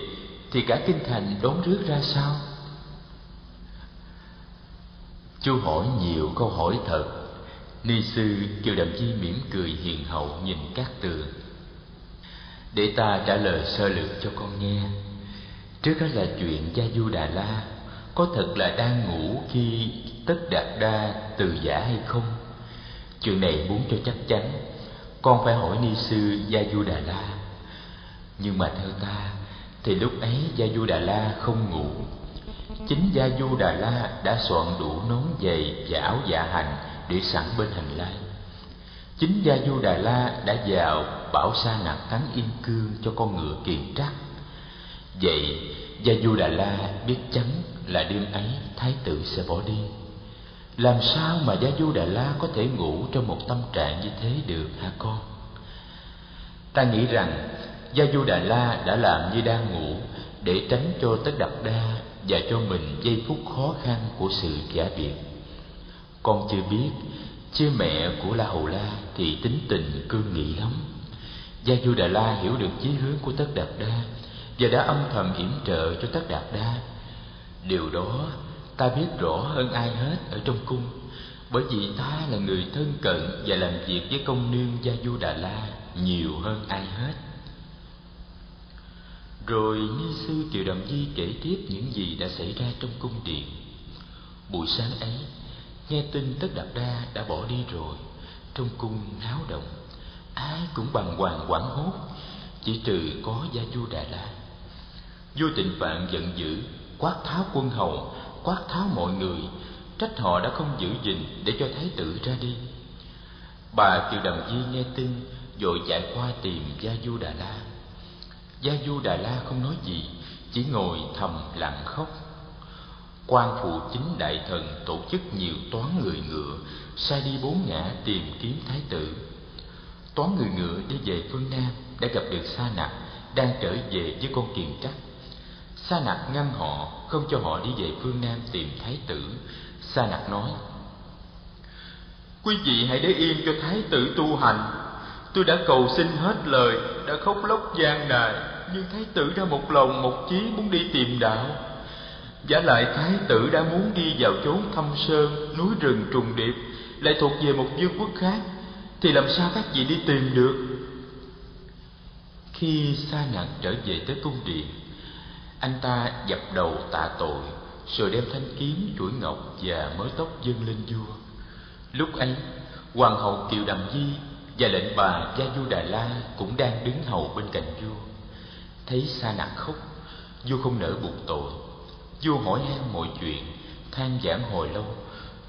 thì cả kinh thành đón rước ra sao? Chú hỏi nhiều câu hỏi thật. Ni sư Kiều Đậm Chi mỉm cười hiền hậu nhìn các tường. Để ta trả lời sơ lược cho con nghe. Trước đó là chuyện Gia Du Đà La có thật là đang ngủ khi tất đạt đa từ giả hay không chuyện này muốn cho chắc chắn, con phải hỏi ni sư gia du đà la. Nhưng mà theo ta, thì lúc ấy gia du đà la không ngủ. Chính gia du đà la đã soạn đủ nón giày và áo dạ hành để sẵn bên hành lang. Chính gia du đà la đã vào bảo sa nạc thắng yên cương cho con ngựa kiền trắc. Vậy gia du đà la biết chắn là đêm ấy thái tử sẽ bỏ đi làm sao mà gia du đà la có thể ngủ trong một tâm trạng như thế được hả con? Ta nghĩ rằng gia du đà la đã làm như đang ngủ để tránh cho tất đập đa và cho mình giây phút khó khăn của sự giả biệt. Con chưa biết, chứ mẹ của la hầu la thì tính tình cương nghị lắm. Gia du đà la hiểu được chí hướng của tất đạt đa và đã âm thầm yểm trợ cho tất đạt đa. Điều đó ta biết rõ hơn ai hết ở trong cung, bởi vì ta là người thân cận và làm việc với công nương gia du đà la nhiều hơn ai hết. Rồi ni sư triệu đầm di kể tiếp những gì đã xảy ra trong cung điện. Buổi sáng ấy, nghe tin tất đạt đa đã bỏ đi rồi, trong cung náo động, ai cũng bàng hoàng hoảng hốt, chỉ trừ có gia du đà la. Vua tịnh vạn giận dữ, quát tháo quân hầu quát tháo mọi người. Trách họ đã không giữ gìn để cho thái tử ra đi. Bà kiều đầm di nghe tin, vội chạy qua tìm Gia Du Đà La. Gia Du Đà La không nói gì, Chỉ ngồi thầm lặng khóc. Quan phụ chính đại thần tổ chức nhiều toán người ngựa, sai đi bốn ngã tìm kiếm thái tử. Toán người ngựa đi về phương nam đã gặp được sa nặc, đang trở về với con kiền trắc sa nặc ngăn họ không cho họ đi về phương nam tìm thái tử. Sa nặc nói quý vị hãy để yên cho thái tử tu hành. Tôi đã cầu xin hết lời đã khóc lóc gian nài nhưng thái tử đã một lòng một chí muốn đi tìm đạo. Giả lại thái tử đã muốn đi vào chốn thâm sơn, núi rừng trùng điệp, lại thuộc về một vương quốc khác, thì làm sao các vị đi tìm được? Khi sa nặc trở về tới cung điện, anh ta dập đầu tạ tội, rồi đem thanh kiếm, chuỗi ngọc và mớ tóc dâng lên vua. Lúc ấy, hoàng hậu Kiều đàm Di và lệnh bà Gia Du Đà La cũng đang đứng hầu bên cạnh vua. Thấy sa nặc khóc, vua không nỡ buộc tội, vua hỏi han mọi chuyện than giảng hồi lâu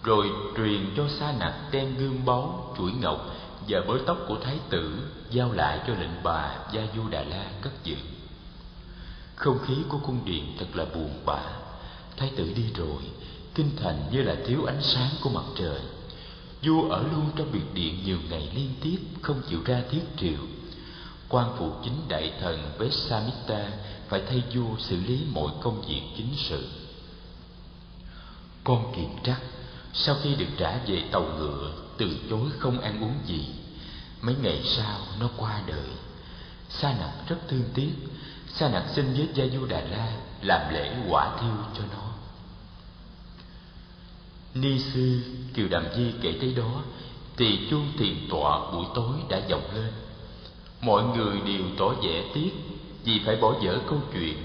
rồi truyền cho sa nặc đem gương báu chuỗi ngọc và bới tóc của thái tử giao lại cho lệnh bà gia du đà la cất giữ không khí của cung điện thật là buồn bã thái tử đi rồi, kinh thành như là thiếu ánh sáng của mặt trời vua ở luôn trong biệt điện nhiều ngày liên tiếp, không chịu ra thiết triều quan phụ chính đại thần Vesamita phải thay vua xử lý mọi công việc chính sự. Con kiềm trắc, sau khi được trả về tàu ngựa, từ chối không ăn uống gì. Mấy ngày sau, nó qua đời. Sa nặc rất thương tiếc. Sa nặc xin với Gia Du Đà La làm lễ quả thiêu cho nó. Ni sư Kiều Đàm Di kể tới đó, thì chuông thiền tọa buổi tối đã vọng lên. Mọi người đều tỏ vẻ tiếc vì phải bỏ dở câu chuyện,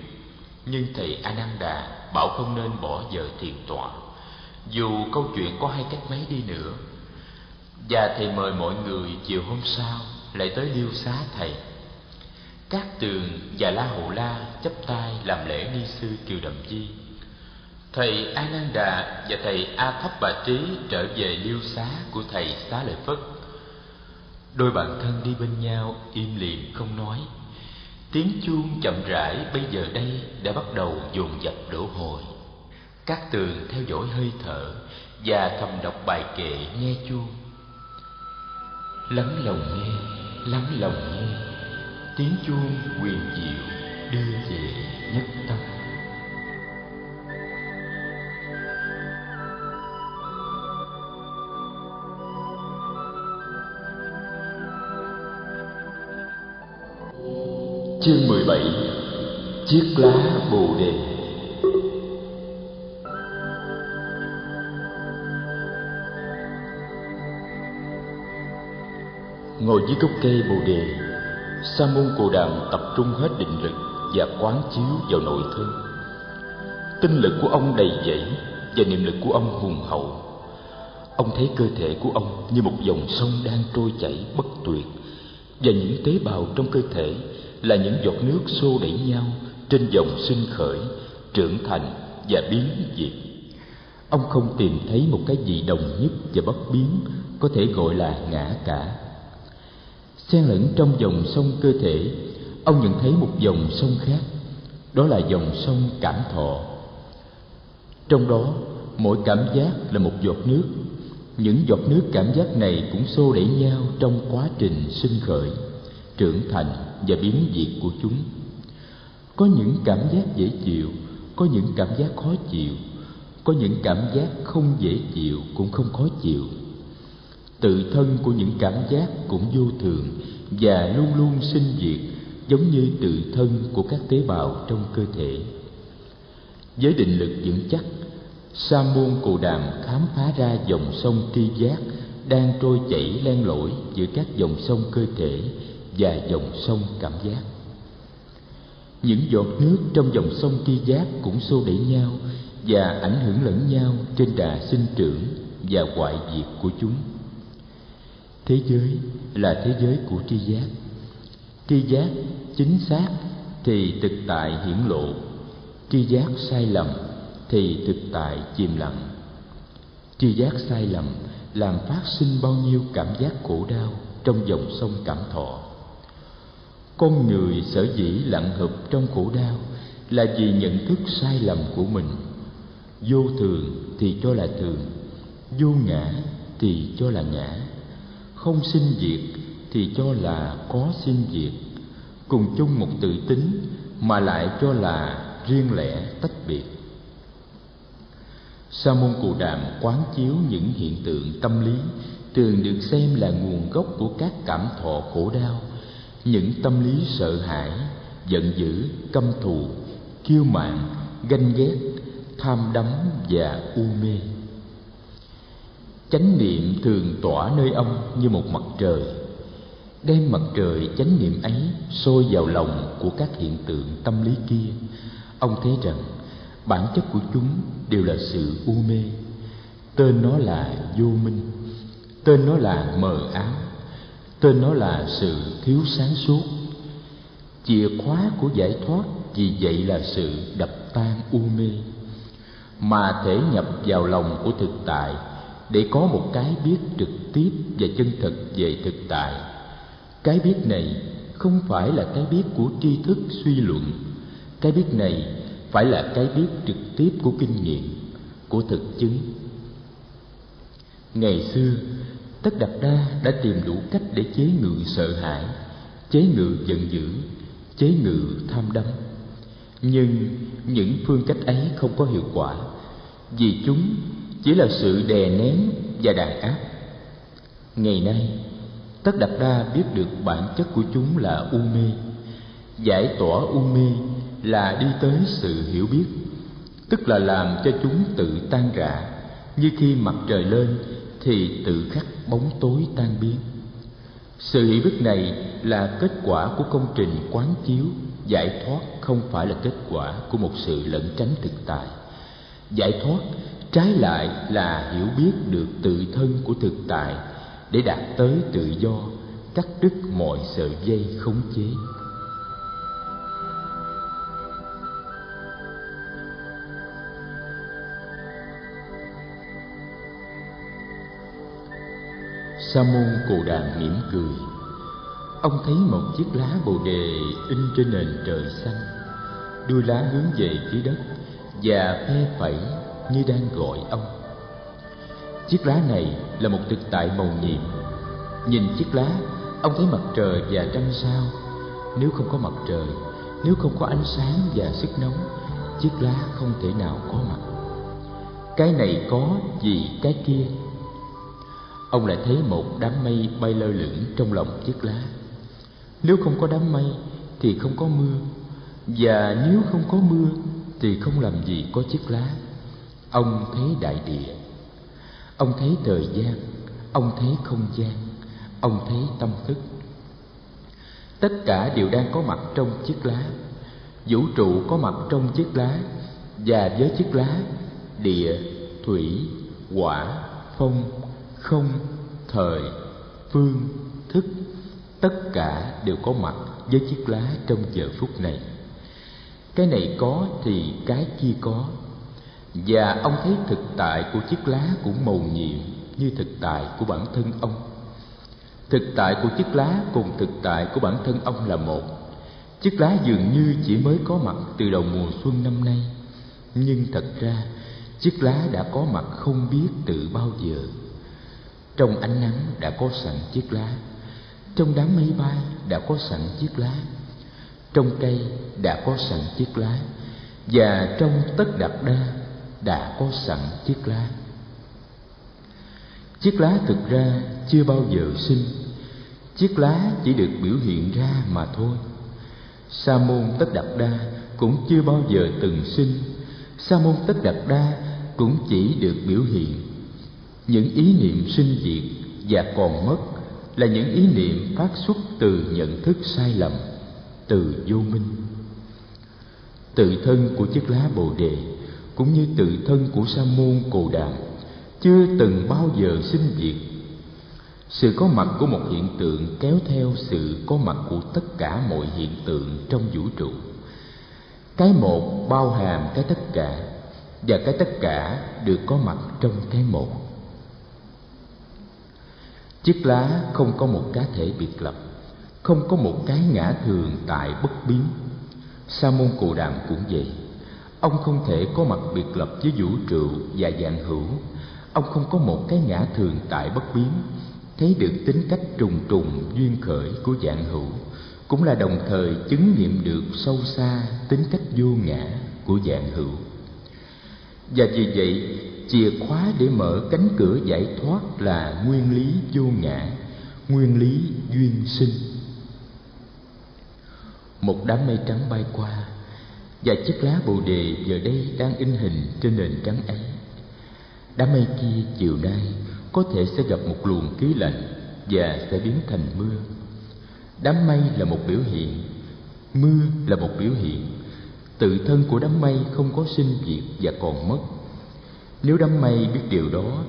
nhưng thầy Ananda bảo không nên bỏ dở thiền tọa. Dù câu chuyện có hai cách mấy đi nữa, và thầy mời mọi người chiều hôm sau lại tới liêu xá thầy các tường và la hầu la chấp tay làm lễ ni sư kiều đậm di. Thầy a nan đà và thầy a thấp bà trí trở về liêu xá của thầy xá lợi phất. Đôi bạn thân đi bên nhau im lìm không nói. Tiếng chuông chậm rãi bây giờ đây đã bắt đầu dồn dập đổ hồi. Các tường theo dõi hơi thở và thầm đọc bài kệ nghe chuông. Lắng lòng nghe, lắng lòng nghe tiếng chuông quyền diệu đưa về nhất tâm. Chương 17 Chiếc lá Bồ đề. Ngồi dưới gốc cây Bồ đề, Sa môn Cồ Đàm tập trung hết định lực và quán chiếu vào nội thân. Tinh lực của ông đầy dẫy và niệm lực của ông hùng hậu. Ông thấy cơ thể của ông như một dòng sông đang trôi chảy bất tuyệt, và những tế bào trong cơ thể là những giọt nước xô đẩy nhau trên dòng sinh khởi, trưởng thành và biến diệt ông không tìm thấy một cái gì đồng nhất và bất biến có thể gọi là ngã cả xen lẫn trong dòng sông cơ thể, ông nhận thấy một dòng sông khác, đó là dòng sông cảm thọ. Trong đó, mỗi cảm giác là một giọt nước. Những giọt nước cảm giác này cũng xô đẩy nhau trong quá trình sinh khởi, trưởng thành và biến diệt của chúng. Có những cảm giác dễ chịu, có những cảm giác khó chịu, có những cảm giác không dễ chịu cũng không khó chịu tự thân của những cảm giác cũng vô thường và luôn luôn sinh diệt, giống như tự thân của các tế bào trong cơ thể. Với định lực vững chắc, sa môn cù đàm khám phá ra dòng sông tri giác đang trôi chảy len lỏi giữa các dòng sông cơ thể và dòng sông cảm giác. Những giọt nước trong dòng sông tri giác cũng xô đẩy nhau và ảnh hưởng lẫn nhau trên đà sinh trưởng và hoại diệt của chúng thế giới là thế giới của tri giác. Tri giác chính xác thì thực tại hiển lộ. Tri giác sai lầm thì thực tại chìm lặng. Tri giác sai lầm làm phát sinh bao nhiêu cảm giác khổ đau trong dòng sông cảm thọ. Con người sở dĩ lặng hợp trong khổ đau là vì nhận thức sai lầm của mình. Vô thường thì cho là thường, vô ngã thì cho là ngã không sinh diệt thì cho là có sinh diệt. Cùng chung một tự tính mà lại cho là riêng lẻ tách biệt. Sa môn cù đàm quán chiếu những hiện tượng tâm lý thường được xem là nguồn gốc của các cảm thọ khổ đau. Những tâm lý sợ hãi, giận dữ, căm thù, kiêu mạn, ganh ghét, tham đắm và u mê chánh niệm thường tỏa nơi ông như một mặt trời. Đem mặt trời chánh niệm ấy sôi vào lòng của các hiện tượng tâm lý kia, ông thấy rằng bản chất của chúng đều là sự u mê. Tên nó là vô minh, tên nó là mờ ám, tên nó là sự thiếu sáng suốt. Chìa khóa của giải thoát vì vậy là sự đập tan u mê, mà thể nhập vào lòng của thực tại để có một cái biết trực tiếp và chân thực về thực tại. Cái biết này không phải là cái biết của tri thức suy luận. Cái biết này phải là cái biết trực tiếp của kinh nghiệm, của thực chứng. Ngày xưa, tất đặt đa đã tìm đủ cách để chế ngự sợ hãi, chế ngự giận dữ, chế ngự tham đắm. Nhưng những phương cách ấy không có hiệu quả, vì chúng chỉ là sự đè nén và đàn áp. Ngày nay, tất đặt đa biết được bản chất của chúng là u mê giải tỏa u mê là đi tới sự hiểu biết, tức là làm cho chúng tự tan rã, như khi mặt trời lên thì tự khắc bóng tối tan biến. Sự hiểu biết này là kết quả của công trình quán chiếu, giải thoát không phải là kết quả của một sự lẩn tránh thực tại. Giải thoát trái lại là hiểu biết được tự thân của thực tại, để đạt tới tự do, cắt đứt mọi sợi dây khống chế. Sa môn cù đàm mỉm cười. Ông thấy một chiếc lá bồ đề in trên nền trời xanh. Đuôi lá hướng về phía đất và phe phẩy như đang gọi ông. Chiếc lá này là một thực tại màu nhiệm. Nhìn chiếc lá, ông thấy mặt trời và trăng sao? Nếu không có mặt trời, nếu không có ánh sáng và sức nóng, chiếc lá không thể nào có mặt. Cái này có vì cái kia? Ông lại thấy một đám mây bay lơ lửng trong lòng chiếc lá. Nếu không có đám mây thì không có mưa, và nếu không có mưa thì không làm gì có chiếc lá ông thấy đại địa. Ông thấy thời gian. Ông thấy không gian. Ông thấy tâm thức. Tất cả đều đang có mặt trong chiếc lá. Vũ trụ có mặt trong chiếc lá. Và với chiếc lá địa thủy quả, phong không thời phương thức tất cả đều có mặt với chiếc lá trong giờ phút này. Cái này có thì cái kia có và ông thấy thực tại của chiếc lá cũng màu nhiệm như thực tại của bản thân ông. Thực tại của chiếc lá cùng thực tại của bản thân ông là một. Chiếc lá dường như chỉ mới có mặt từ đầu mùa xuân năm nay. Nhưng thật ra, chiếc lá đã có mặt không biết từ bao giờ. Trong ánh nắng đã có sẵn chiếc lá. Trong đám mây bay đã có sẵn chiếc lá. Trong cây đã có sẵn chiếc lá. Và trong tất đặt đa đã có sẵn chiếc lá. Chiếc lá thực ra chưa bao giờ sinh. Chiếc lá chỉ được biểu hiện ra mà thôi. Sa môn tất đạt đa cũng chưa bao giờ từng sinh. Sa môn tất đạt đa cũng chỉ được biểu hiện. Những ý niệm sinh diệt và còn mất là những ý niệm phát xuất từ nhận thức sai lầm, từ vô minh. Tự thân của chiếc lá bồ đề cũng như tự thân của sa môn cồ đàm chưa từng bao giờ sinh diệt. Sự có mặt của một hiện tượng kéo theo sự có mặt của tất cả mọi hiện tượng trong vũ trụ. Cái một bao hàm cái tất cả, và cái tất cả được có mặt trong cái một. Chiếc lá không có một cá thể biệt lập, không có một cái ngã thường tại bất biến. Sa môn cù đàm cũng vậy ông không thể có mặt biệt lập với vũ trụ và dạng hữu. Ông không có một cái ngã thường tại bất biến. Thấy được tính cách trùng trùng, duyên khởi của dạng hữu, cũng là đồng thời chứng nghiệm được sâu xa tính cách vô ngã của dạng hữu. Và vì vậy, chìa khóa để mở cánh cửa giải thoát là nguyên lý vô ngã, nguyên lý duyên sinh. Một đám mây trắng bay qua và chiếc lá bồ đề giờ đây đang in hình trên nền trắng ấy. Đám mây kia chiều nay có thể sẽ gặp một luồng khí lạnh và sẽ biến thành mưa. Đám mây là một biểu hiện, mưa là một biểu hiện. Tự thân của đám mây không có sinh diệt và còn mất. Nếu đám mây biết điều đó,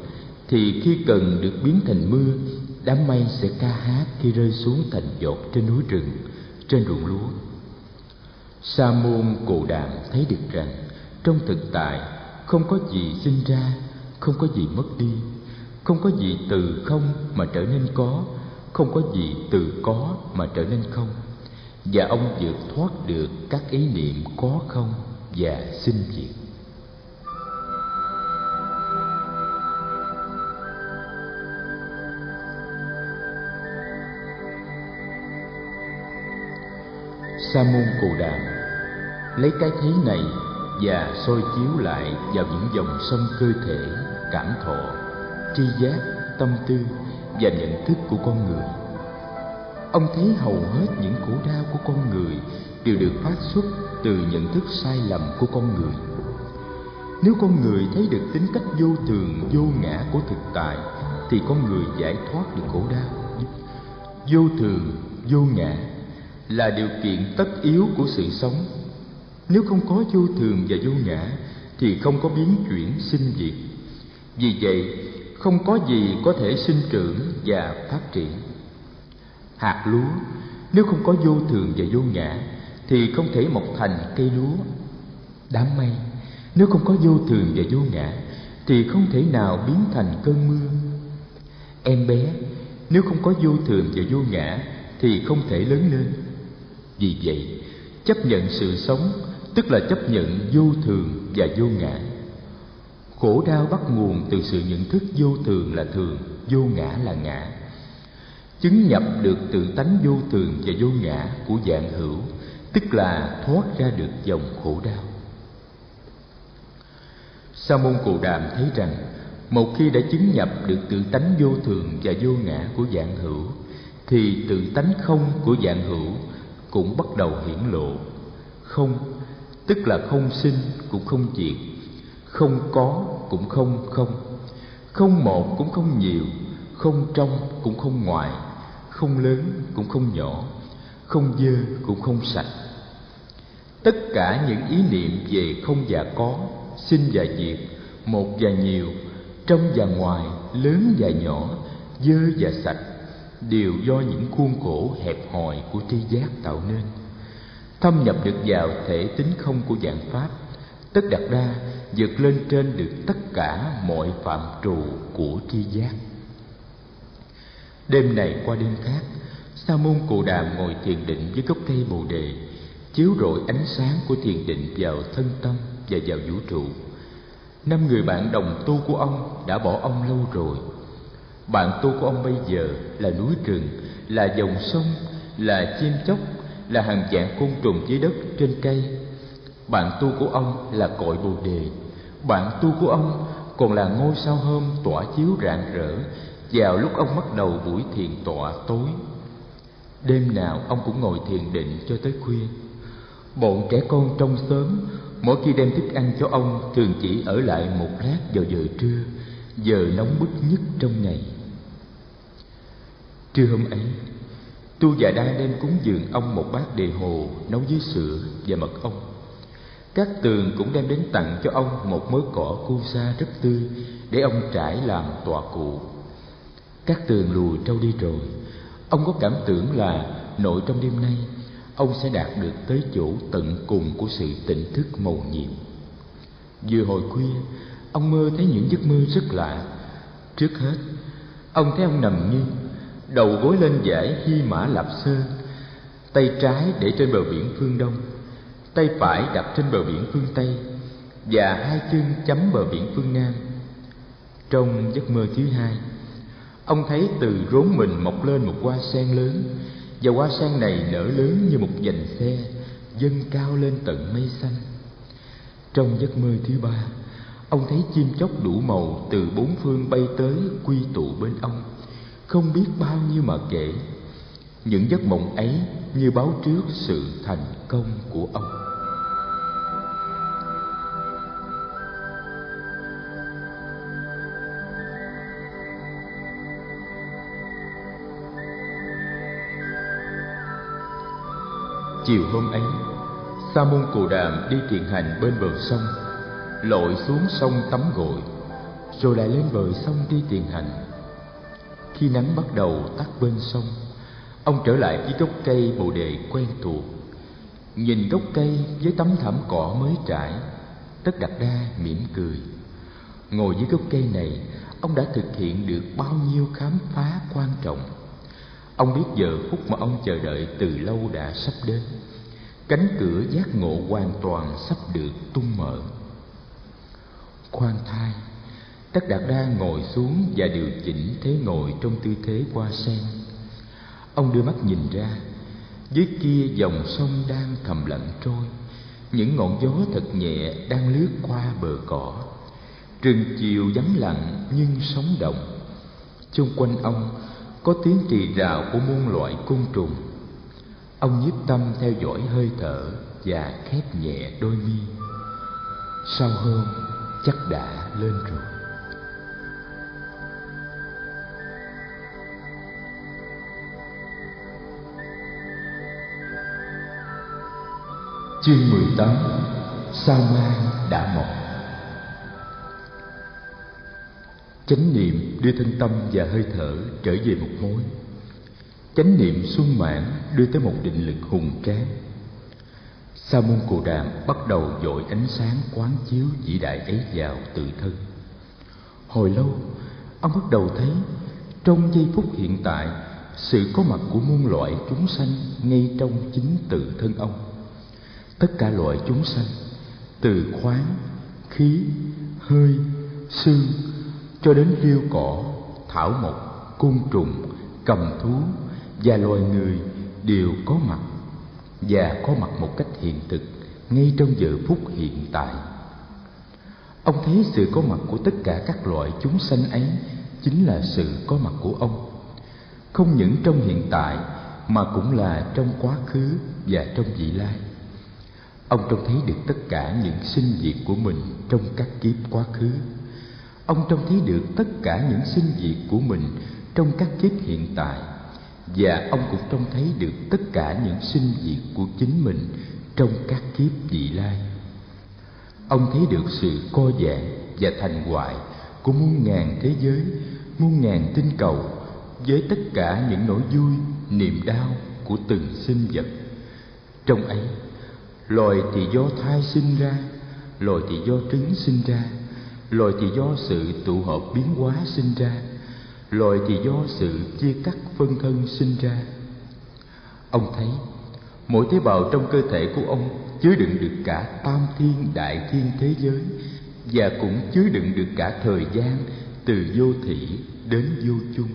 thì khi cần được biến thành mưa, đám mây sẽ ca hát khi rơi xuống thành giọt trên núi rừng, trên ruộng lúa sa môn cồ đàm thấy được rằng trong thực tại không có gì sinh ra, không có gì mất đi, không có gì từ không mà trở nên có, không có gì từ có mà trở nên không. Và ông vượt thoát được các ý niệm có không và sinh diệt. Sa môn cù đàm lấy cái thấy này và soi chiếu lại vào những dòng sông cơ thể, cảm thọ, tri giác, tâm tư và nhận thức của con người. Ông thấy hầu hết những khổ đau của con người đều được phát xuất từ nhận thức sai lầm của con người. Nếu con người thấy được tính cách vô thường, vô ngã của thực tại, thì con người giải thoát được khổ đau. Vô thường, vô ngã là điều kiện tất yếu của sự sống. Nếu không có vô thường và vô ngã, thì không có biến chuyển sinh diệt. Vì vậy, không có gì có thể sinh trưởng và phát triển. Hạt lúa, nếu không có vô thường và vô ngã, thì không thể mọc thành cây lúa. Đám mây, nếu không có vô thường và vô ngã, thì không thể nào biến thành cơn mưa. Em bé, nếu không có vô thường và vô ngã, thì không thể lớn lên vì vậy? Chấp nhận sự sống, tức là chấp nhận vô thường và vô ngã. Khổ đau bắt nguồn từ sự nhận thức vô thường là thường, vô ngã là ngã. Chứng nhập được tự tánh vô thường và vô ngã của dạng hữu, tức là thoát ra được dòng khổ đau. Sa môn cù đàm thấy rằng, một khi đã chứng nhập được tự tánh vô thường và vô ngã của dạng hữu, thì tự tánh không của dạng hữu cũng bắt đầu hiển lộ. Không, tức là không sinh cũng không diệt. Không có cũng không không. Không một cũng không nhiều. Không trong cũng không ngoài. Không lớn cũng không nhỏ. Không dơ cũng không sạch. Tất cả những ý niệm về không và có, sinh và diệt, một và nhiều, trong và ngoài, lớn và nhỏ, dơ và sạch đều do những khuôn khổ hẹp hòi của tri giác tạo nên. Thâm nhập được vào thể tính không của dạng pháp, tất đạt đa vượt lên trên được tất cả mọi phạm trù của tri giác. Đêm này qua đêm khác, sa môn cù đàm ngồi thiền định với gốc cây bồ đề, chiếu rọi ánh sáng của thiền định vào thân tâm và vào vũ trụ. Năm người bạn đồng tu của ông đã bỏ ông lâu rồi bạn tu của ông bây giờ là núi rừng, là dòng sông, là chim chóc, là hàng dạng côn trùng dưới đất trên cây. Bạn tu của ông là cội bồ đề. Bạn tu của ông còn là ngôi sao hôm tỏa chiếu rạng rỡ vào lúc ông bắt đầu buổi thiền tọa tối. Đêm nào ông cũng ngồi thiền định cho tới khuya. Bọn trẻ con trong xóm mỗi khi đem thức ăn cho ông thường chỉ ở lại một lát vào giờ trưa, giờ nóng bức nhất trong ngày trưa hôm ấy, tu già đang đem cúng dường ông một bát đề hồ nấu với sữa và mật ong. Các tường cũng đem đến tặng cho ông một mớ cỏ cu sa rất tươi để ông trải làm tọa cụ. Các tường lùi trâu đi rồi. Ông có cảm tưởng là nội trong đêm nay, ông sẽ đạt được tới chỗ tận cùng của sự tỉnh thức mầu nhiệm. Vừa hồi khuya, ông mơ thấy những giấc mơ rất lạ. Trước hết, ông thấy ông nằm nghiêng đầu gối lên giải hy mã lạp sơn tay trái để trên bờ biển phương đông. Tay phải đặt trên bờ biển phương tây. Và hai chân chấm bờ biển phương nam. Trong giấc mơ thứ hai, ông thấy từ rốn mình mọc lên một hoa sen lớn. Và hoa sen này nở lớn như một dành xe, dâng cao lên tận mây xanh. Trong giấc mơ thứ ba, ông thấy chim chóc đủ màu từ bốn phương bay tới quy tụ bên ông không biết bao nhiêu mà kể. Những giấc mộng ấy như báo trước sự thành công của ông. Chiều hôm ấy, sa môn cù đàm đi thiền hành bên bờ sông, lội xuống sông tắm gội, rồi lại lên bờ sông đi thiền hành khi nắng bắt đầu tắt bên sông, ông trở lại với gốc cây bồ đề quen thuộc. Nhìn gốc cây với tấm thảm cỏ mới trải, tất đặt đa mỉm cười. Ngồi dưới gốc cây này, ông đã thực hiện được bao nhiêu khám phá quan trọng. Ông biết giờ phút mà ông chờ đợi từ lâu đã sắp đến. Cánh cửa giác ngộ hoàn toàn sắp được tung mở. Khoan thai tất đạt đa ngồi xuống và điều chỉnh thế ngồi trong tư thế hoa sen. Ông đưa mắt nhìn ra, dưới kia dòng sông đang thầm lặng trôi. Những ngọn gió thật nhẹ đang lướt qua bờ cỏ. Rừng chiều vắng lặng nhưng sống động. Chung quanh ông có tiếng trì rào của muôn loại côn trùng. Ông nhiếp tâm theo dõi hơi thở và khép nhẹ đôi mi. Sau hôm, chắc đã lên rồi Chương 18 Sao mang đã mọc. Chánh niệm đưa thân tâm và hơi thở trở về một mối. Chánh niệm sung mãn đưa tới một định lực hùng tráng Sa môn Cồ Đàm bắt đầu dội ánh sáng quán chiếu vĩ đại ấy vào tự thân. Hồi lâu, ông bắt đầu thấy trong giây phút hiện tại Sự có mặt của muôn loại chúng sanh ngay trong chính tự thân ông tất cả loại chúng sanh, từ khoáng, khí, hơi, xương, cho đến rêu cỏ, thảo mộc, côn trùng, cầm thú và loài người đều có mặt và có mặt một cách hiện thực ngay trong giờ phút hiện tại. Ông thấy sự có mặt của tất cả các loại chúng sanh ấy chính là sự có mặt của ông. Không những trong hiện tại mà cũng là trong quá khứ và trong vị lai. Ông trông thấy được tất cả những sinh diệt của mình trong các kiếp quá khứ. Ông trông thấy được tất cả những sinh diệt của mình trong các kiếp hiện tại và ông cũng trông thấy được tất cả những sinh diệt của chính mình trong các kiếp vị lai. Ông thấy được sự co giãn và thành hoại của muôn ngàn thế giới, muôn ngàn tinh cầu với tất cả những nỗi vui, niềm đau của từng sinh vật. Trong ấy loài thì do thai sinh ra, loài thì do trứng sinh ra, loài thì do sự tụ hợp biến hóa sinh ra, loài thì do sự chia cắt phân thân sinh ra. Ông thấy, mỗi tế bào trong cơ thể của ông chứa đựng được cả tam thiên đại thiên thế giới và cũng chứa đựng được cả thời gian từ vô thị đến vô chung.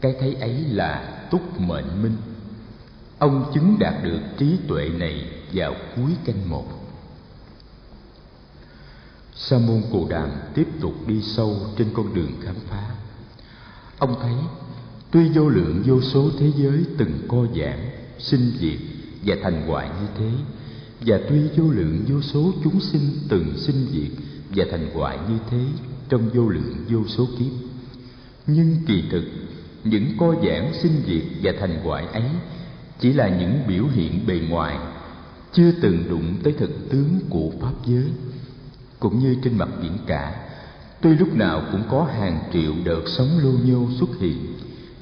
Cái thấy ấy là túc mệnh minh ông chứng đạt được trí tuệ này vào cuối canh một. Sa môn cù đàm tiếp tục đi sâu trên con đường khám phá. Ông thấy, tuy vô lượng vô số thế giới từng co giãn, sinh diệt và thành hoại như thế, và tuy vô lượng vô số chúng sinh từng sinh diệt và thành hoại như thế trong vô lượng vô số kiếp, nhưng kỳ thực, những co giãn, sinh diệt và thành hoại ấy chỉ là những biểu hiện bề ngoài, chưa từng đụng tới thực tướng của pháp giới. Cũng như trên mặt biển cả, tuy lúc nào cũng có hàng triệu đợt sóng lô nhô xuất hiện,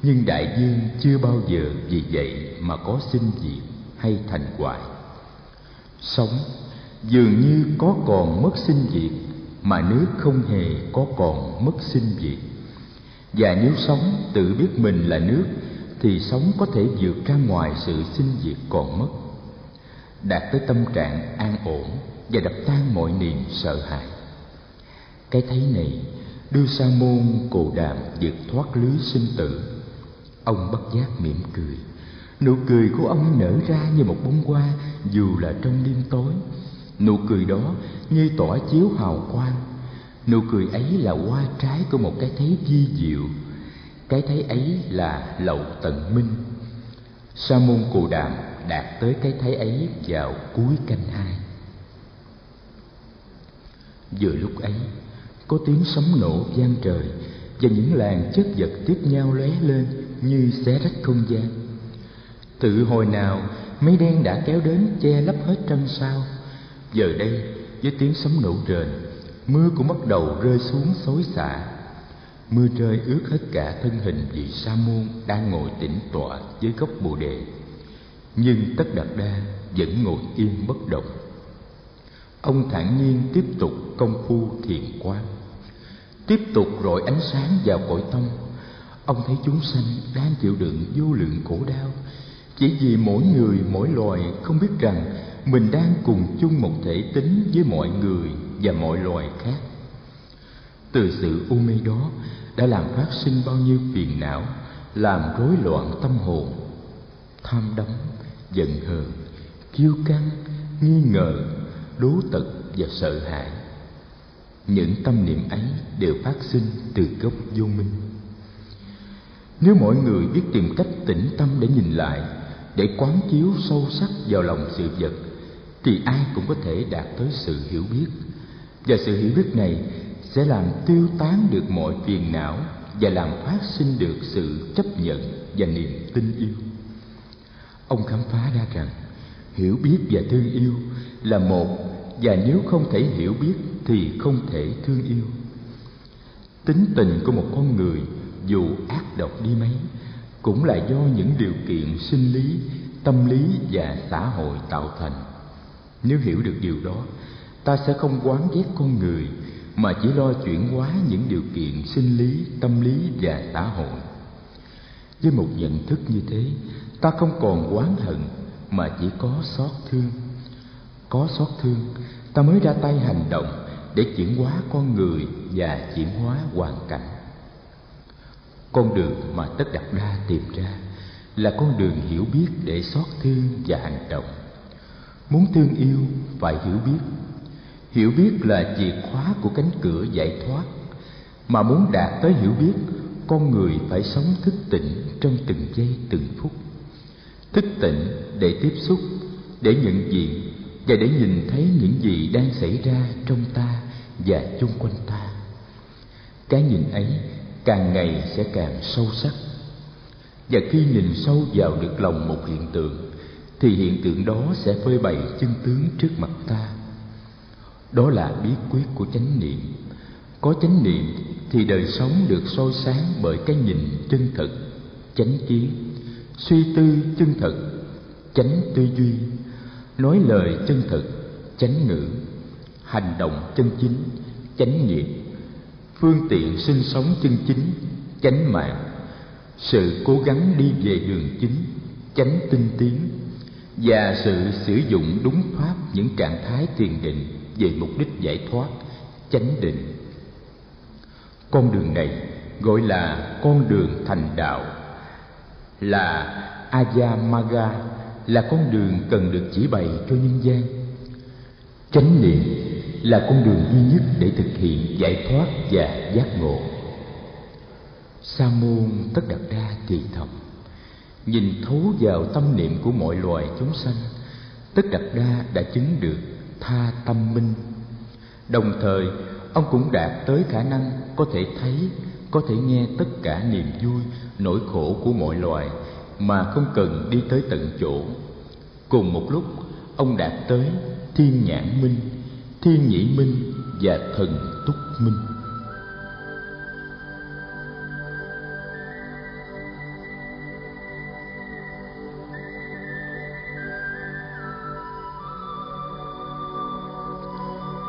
nhưng đại dương chưa bao giờ vì vậy mà có sinh diệt hay thành hoại. Sống dường như có còn mất sinh diệt, mà nước không hề có còn mất sinh diệt. Và nếu sống tự biết mình là nước thì sống có thể vượt ra ngoài sự sinh diệt còn mất. Đạt tới tâm trạng an ổn và đập tan mọi niềm sợ hãi. Cái thấy này, đưa sa môn cồ đàm vượt thoát lưới sinh tử. Ông bất giác mỉm cười. Nụ cười của ông nở ra như một bông hoa, dù là trong đêm tối. Nụ cười đó như tỏa chiếu hào quang. Nụ cười ấy là hoa trái của một cái thấy vi diệu cái thấy ấy là lậu tận minh. Sa môn cù đàm đạt tới cái thấy ấy vào cuối canh hai. Vừa lúc ấy, có tiếng sấm nổ vang trời và những làn chất vật tiếp nhau lóe lên như xé rách không gian. Tự hồi nào, mây đen đã kéo đến che lấp hết trăng sao. Giờ đây, với tiếng sấm nổ rền, mưa cũng bắt đầu rơi xuống xối xả mưa rơi ướt hết cả thân hình vị sa môn đang ngồi tĩnh tọa dưới gốc bồ đề. Nhưng tất đạt đa vẫn ngồi yên bất động. Ông thản nhiên tiếp tục công phu thiền quán. Tiếp tục rọi ánh sáng vào cõi tâm ông thấy chúng sanh đang chịu đựng vô lượng khổ đau. Chỉ vì mỗi người, mỗi loài, không biết rằng mình đang cùng chung một thể tính với mọi người và mọi loài khác từ sự u mê đó đã làm phát sinh bao nhiêu phiền não, làm rối loạn tâm hồn. Tham đắm, giận hờn, kiêu căng, nghi ngờ, đố tật và sợ hãi. Những tâm niệm ấy đều phát sinh từ gốc vô minh. Nếu mọi người biết tìm cách tĩnh tâm để nhìn lại, để quán chiếu sâu sắc vào lòng sự vật, thì ai cũng có thể đạt tới sự hiểu biết. Và sự hiểu biết này sẽ làm tiêu tán được mọi phiền não và làm phát sinh được sự chấp nhận và niềm tin yêu. Ông khám phá ra rằng, hiểu biết và thương yêu là một, và nếu không thể hiểu biết thì không thể thương yêu. Tính tình của một con người dù ác độc đi mấy cũng là do những điều kiện sinh lý, tâm lý và xã hội tạo thành. Nếu hiểu được điều đó, ta sẽ không quán ghét con người mà chỉ lo chuyển hóa những điều kiện sinh lý, tâm lý và xã hội. Với một nhận thức như thế, ta không còn oán hận mà chỉ có xót thương. Có xót thương, ta mới ra tay hành động để chuyển hóa con người và chuyển hóa hoàn cảnh. Con đường mà tất đặt đa tìm ra là con đường hiểu biết để xót thương và hành động. Muốn thương yêu phải hiểu biết hiểu biết là chìa khóa của cánh cửa giải thoát. Mà muốn đạt tới hiểu biết, con người phải sống thức tỉnh trong từng giây, từng phút. Thức tỉnh để tiếp xúc, để nhận diện và để nhìn thấy những gì đang xảy ra trong ta và chung quanh ta. Cái nhìn ấy càng ngày sẽ càng sâu sắc. Và khi nhìn sâu vào được lòng một hiện tượng, thì hiện tượng đó sẽ phơi bày chân tướng trước mặt ta đó là bí quyết của chánh niệm. Có chánh niệm thì đời sống được soi sáng bởi cái nhìn chân thật chánh kiến suy tư chân thật chánh tư duy. Nói lời chân thật chánh ngữ. Hành động chân chính, chánh niệm phương tiện sinh sống chân chính, chánh mạng. Sự cố gắng đi về đường chính, chánh tinh tiến. Và sự sử dụng đúng pháp những trạng thái thiền định về mục đích giải thoát, chánh định. Con đường này gọi là con đường thành đạo, là ayamaga là con đường cần được chỉ bày cho nhân gian. Chánh niệm là con đường duy nhất để thực hiện giải thoát và giác ngộ. Sa môn tất đạt đa thì thầm nhìn thấu vào tâm niệm của mọi loài chúng sanh, tất đạt đa đã chứng được tha tâm minh. Đồng thời, ông cũng đạt tới khả năng có thể thấy, có thể nghe tất cả niềm vui, nỗi khổ của mọi loài mà không cần đi tới tận chỗ. Cùng một lúc, ông đạt tới thiên nhãn minh, thiên nhĩ minh và thần túc minh.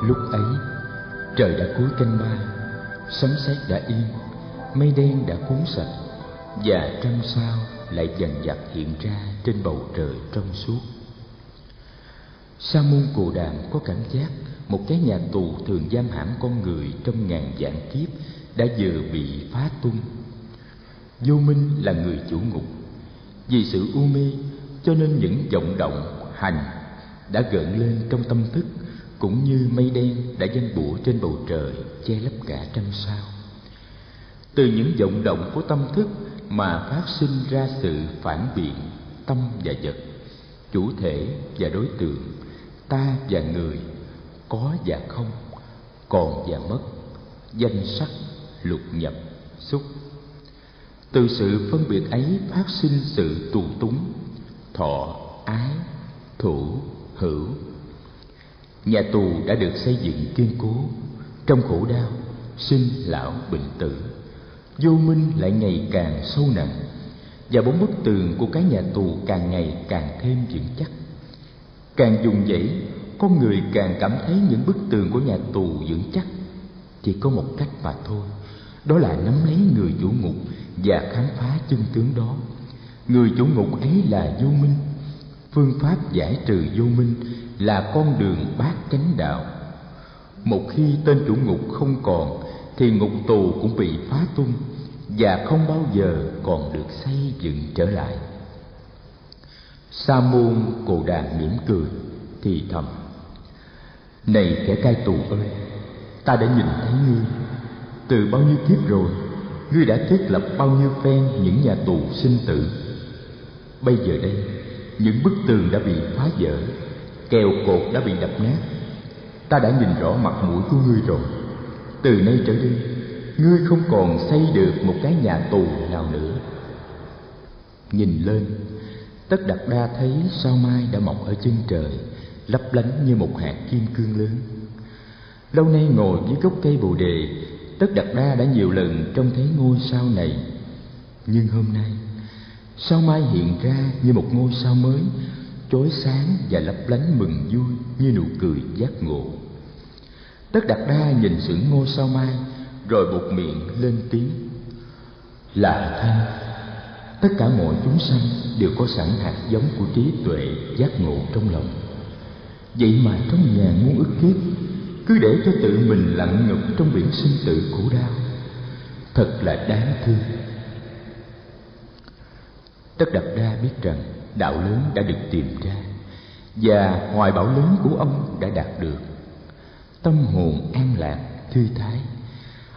Lúc ấy, trời đã cuối canh ba, sấm sét đã yên mây đen đã cuốn sạch, và trăng sao lại dần dặt hiện ra trên bầu trời trong suốt. Sa môn cù đàm có cảm giác một cái nhà tù thường giam hãm con người trong ngàn vạn kiếp đã vừa bị phá tung. Vô minh là người chủ ngục. Vì sự u mê, cho nên những vọng động, hành đã gợn lên trong tâm thức cũng như mây đen đã dâng bủa trên bầu trời, che lấp cả trăm sao. Từ những vọng động của tâm thức mà phát sinh ra sự phản biện tâm và vật, chủ thể và đối tượng, ta và người, có và không, còn và mất, danh sắc, lục nhập, xúc. Từ sự phân biệt ấy phát sinh sự tù túng, thọ, ái, thủ, hữu nhà tù đã được xây dựng kiên cố. Trong khổ đau, sinh lão bệnh tử. Vô minh lại ngày càng sâu nặng, và bốn bức tường của cái nhà tù càng ngày càng thêm vững chắc. Càng dùng dãy, con người càng cảm thấy những bức tường của nhà tù vững chắc. Chỉ có một cách mà thôi, đó là nắm lấy người chủ ngục và khám phá chân tướng đó. Người chủ ngục ấy là vô minh. Phương pháp giải trừ vô minh là con đường bát chánh đạo. Một khi tên chủ ngục không còn, thì ngục tù cũng bị phá tung và không bao giờ còn được xây dựng trở lại. Sa môn cồ đàn mỉm cười thì thầm, này kẻ cai tù ơi, ta đã nhìn thấy ngươi. Từ bao nhiêu kiếp rồi, ngươi đã thiết lập bao nhiêu phen những nhà tù sinh tử. Bây giờ đây, những bức tường đã bị phá vỡ kèo cột đã bị đập nát. Ta đã nhìn rõ mặt mũi của ngươi rồi. Từ nay trở đi, ngươi không còn xây được một cái nhà tù nào nữa. Nhìn lên, tất đặt đa thấy sao mai đã mọc ở chân trời, lấp lánh như một hạt kim cương lớn. Lâu nay ngồi dưới gốc cây bồ đề, tất đặt đa đã nhiều lần trông thấy ngôi sao này. Nhưng hôm nay, sao mai hiện ra như một ngôi sao mới chói sáng và lấp lánh mừng vui như nụ cười giác ngộ. Tất đặt đa nhìn sự ngôi sao mai, rồi bột miệng lên tiếng. Là thanh, tất cả mọi chúng sanh đều có sẵn hạt giống của trí tuệ giác ngộ trong lòng. Vậy mà trong nhà muôn ức kiếp, cứ để cho tự mình lặng ngục trong biển sinh tử khổ đau, thật là đáng thương tất đặt đa biết rằng đạo lớn đã được tìm ra, và hoài bão lớn của ông đã đạt được. Tâm hồn an lạc, thư thái.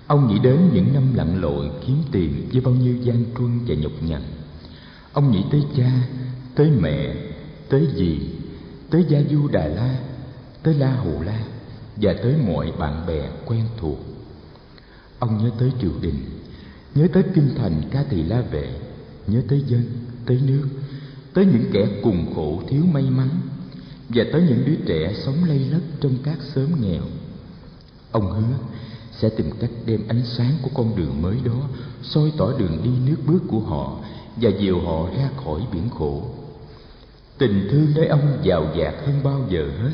Ông nghĩ đến những năm lặn lội kiếm tìm với bao nhiêu gian truân và nhọc nhằn. Ông nghĩ tới cha, tới mẹ, tới dì, tới gia du đà la, tới la hầu la, và tới mọi bạn bè quen thuộc. Ông nhớ tới triều đình, nhớ tới kinh thành ca tỳ la vệ, nhớ tới dân tới nước, tới những kẻ cùng khổ thiếu may mắn, và tới những đứa trẻ sống lây lất trong các xóm nghèo. Ông hứa sẽ tìm cách đem ánh sáng của con đường mới đó soi tỏ đường đi nước bước của họ và dìu họ ra khỏi biển khổ. Tình thương nơi ông giàu dạt hơn bao giờ hết,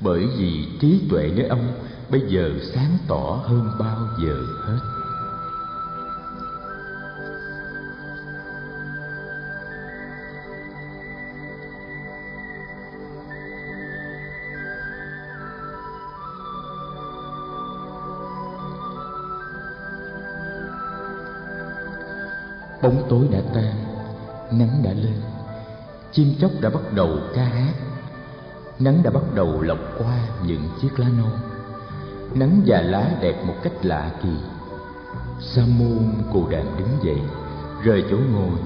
bởi vì trí tuệ nơi ông bây giờ sáng tỏ hơn bao giờ hết. Bóng tối đã tan, nắng đã lên. Chim chóc đã bắt đầu ca hát. Nắng đã bắt đầu lọc qua những chiếc lá non. Nắng và lá đẹp một cách lạ kỳ. Sa môn cù đàn đứng dậy, rời chỗ ngồi.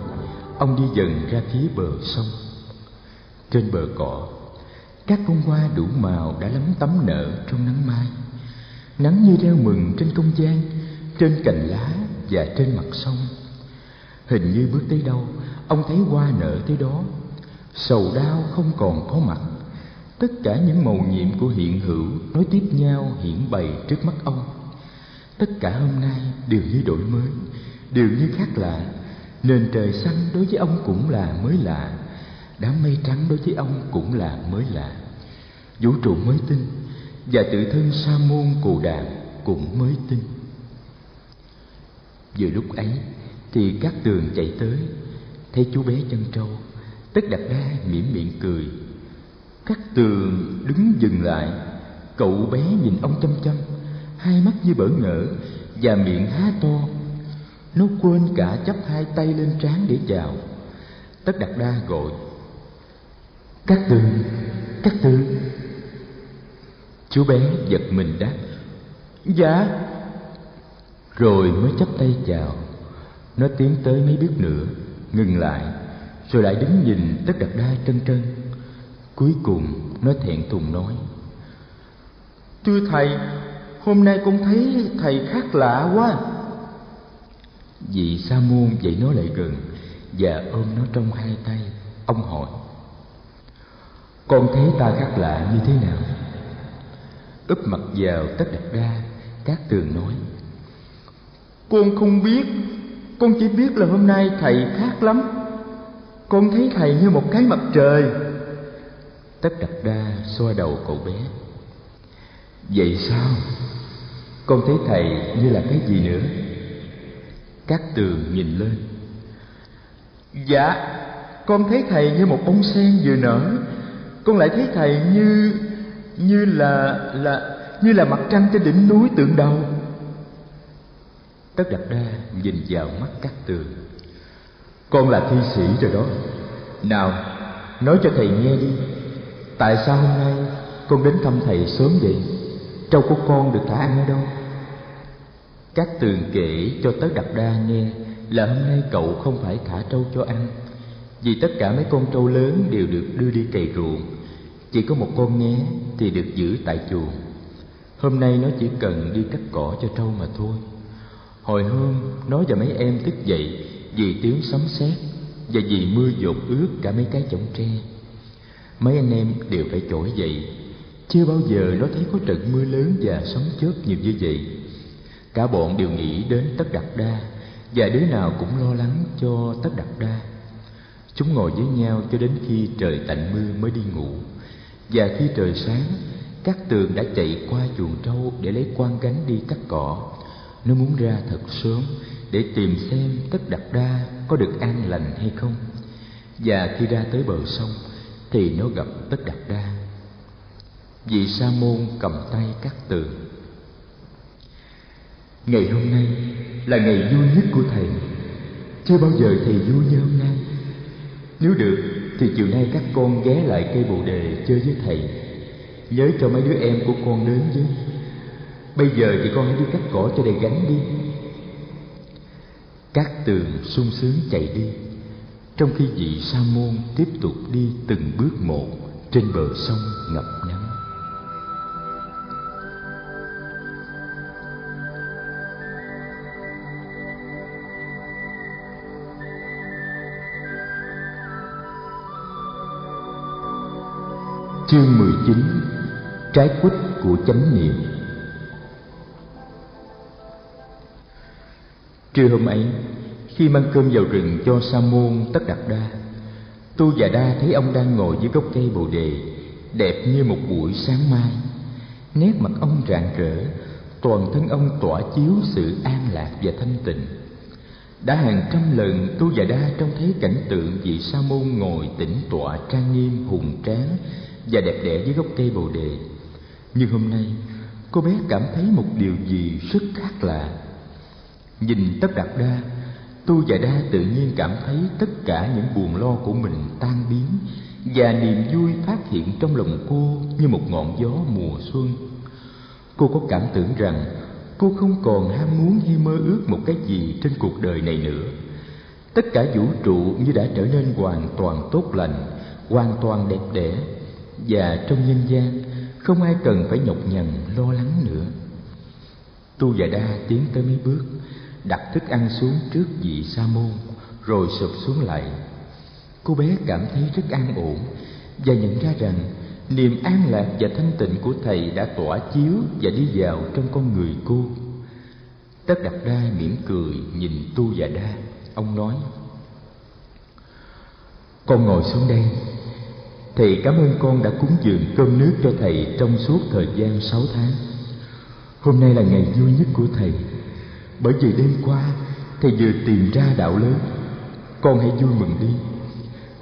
Ông đi dần ra phía bờ sông. Trên bờ cỏ, các bông hoa đủ màu đã lắm tấm nở trong nắng mai. Nắng như reo mừng trên không gian, trên cành lá và trên mặt sông hình như bước tới đâu, ông thấy hoa nở tới đó. Sầu đau không còn có mặt. Tất cả những màu nhiệm của hiện hữu nối tiếp nhau hiển bày trước mắt ông. Tất cả hôm nay đều như đổi mới, đều như khác lạ. Nền trời xanh đối với ông cũng là mới lạ. Đám mây trắng đối với ông cũng là mới lạ. Vũ trụ mới tin và tự thân sa môn cù đàm cũng mới tin vừa lúc ấy thì các tường chạy tới. Thấy chú bé chân trâu tất đặt đa mỉm miệng cười. Các tường đứng dừng lại, cậu bé nhìn ông chăm chăm, hai mắt như bỡ ngỡ và miệng há to. Nó quên cả chắp hai tay lên trán để chào. Tất đặt đa gọi, các tường các tường. Chú bé giật mình đáp dạ. Rồi mới chắp tay chào nó tiến tới mấy bước nữa, ngừng lại, rồi lại đứng nhìn tất đặt đai trân trân. Cuối cùng, nó thẹn thùng nói, thưa thầy, hôm nay con thấy thầy khác lạ quá. Vị sa môn dậy nó lại gần và ôm nó trong hai tay, ông hỏi, con thấy ta khác lạ như thế nào? Úp mặt vào tất đặt đa, các tường nói, con không biết con chỉ biết là hôm nay thầy khác lắm. Con thấy thầy như một cái mặt trời. Tất đặt đa xoa đầu cậu bé. Vậy sao? Con thấy thầy như là cái gì nữa? Các tường nhìn lên. Dạ con thấy thầy như một bông sen vừa nở. Con lại thấy thầy như như là là, như là mặt trăng trên đỉnh núi tượng đầu tất đặt đa nhìn vào mắt các tường. Con là thi sĩ rồi đó. Nào, nói cho thầy nghe đi. Tại sao hôm nay con đến thăm thầy sớm vậy? Trâu của con được thả ăn ở đâu? Các tường kể cho tất đặt đa nghe là hôm nay cậu không phải thả trâu cho ăn. Vì tất cả mấy con trâu lớn đều được đưa đi cày ruộng. Chỉ có một con nghé thì được giữ tại chuồng. Hôm nay nó chỉ cần đi cắt cỏ cho trâu mà thôi hồi hôm, nó và mấy em thức dậy vì tiếng sấm sét và vì mưa dột ướt cả mấy cái chõng tre. Mấy anh em đều phải trỗi dậy. Chưa bao giờ nó thấy có trận mưa lớn và sấm chớp nhiều như vậy. Cả bọn đều nghĩ đến tất đặt đa và đứa nào cũng lo lắng cho tất đặt đa. Chúng ngồi với nhau cho đến khi trời tạnh mưa mới đi ngủ. Và khi trời sáng, các tường đã chạy qua chuồng trâu để lấy quan gánh đi cắt cỏ nó muốn ra thật sớm để tìm xem tất đặt đa có được an lành hay không. Và khi ra tới bờ sông thì nó gặp tất đặt đa. Vị sa môn cầm tay các tường ngày hôm nay là ngày vui nhất của thầy. Chưa bao giờ thầy vui như hôm nay. Nếu được thì chiều nay các con ghé lại cây bồ đề chơi với thầy. Nhớ cho mấy đứa em của con đến với bây giờ thì con hãy đi cắt cỏ cho đầy gánh đi. Các tường sung sướng chạy đi. Trong khi vị sa môn tiếp tục đi từng bước một trên bờ sông ngập nắng Chương 19 Trái quýt của chánh niệm. Trưa hôm ấy, khi mang cơm vào rừng cho Sa môn tất đặt đa, Tu và Đa thấy ông đang ngồi dưới gốc cây bồ đề, đẹp như một buổi sáng mai. Nét mặt ông rạng rỡ, toàn thân ông tỏa chiếu sự an lạc và thanh tịnh. Đã hàng trăm lần Tu và Đa trông thấy cảnh tượng vị Sa môn ngồi tĩnh tọa trang nghiêm hùng tráng và đẹp đẽ dưới gốc cây bồ đề. Nhưng hôm nay, cô bé cảm thấy một điều gì rất khác lạ Nhìn tất đạt đa, tu và đa tự nhiên cảm thấy tất cả những buồn lo của mình tan biến và niềm vui phát hiện trong lòng cô như một ngọn gió mùa xuân. Cô có cảm tưởng rằng cô không còn ham muốn hay mơ ước một cái gì trên cuộc đời này nữa. Tất cả vũ trụ như đã trở nên hoàn toàn tốt lành, hoàn toàn đẹp đẽ và trong nhân gian không ai cần phải nhọc nhằn lo lắng nữa. Tu và Đa tiến tới mấy bước, đặt thức ăn xuống trước vị sa môn rồi sụp xuống lại. Cô bé cảm thấy rất an ổn và nhận ra rằng niềm an lạc và thanh tịnh của thầy đã tỏa chiếu và đi vào trong con người cô. Tất đặt đai, mỉm cười nhìn tu và đa. Ông nói con ngồi xuống đây. Thầy cảm ơn con đã cúng dường cơm nước cho thầy trong suốt thời gian sáu tháng. Hôm nay là ngày vui nhất của thầy bởi vì đêm qua thầy vừa tìm ra đạo lớn. Con hãy vui mừng đi.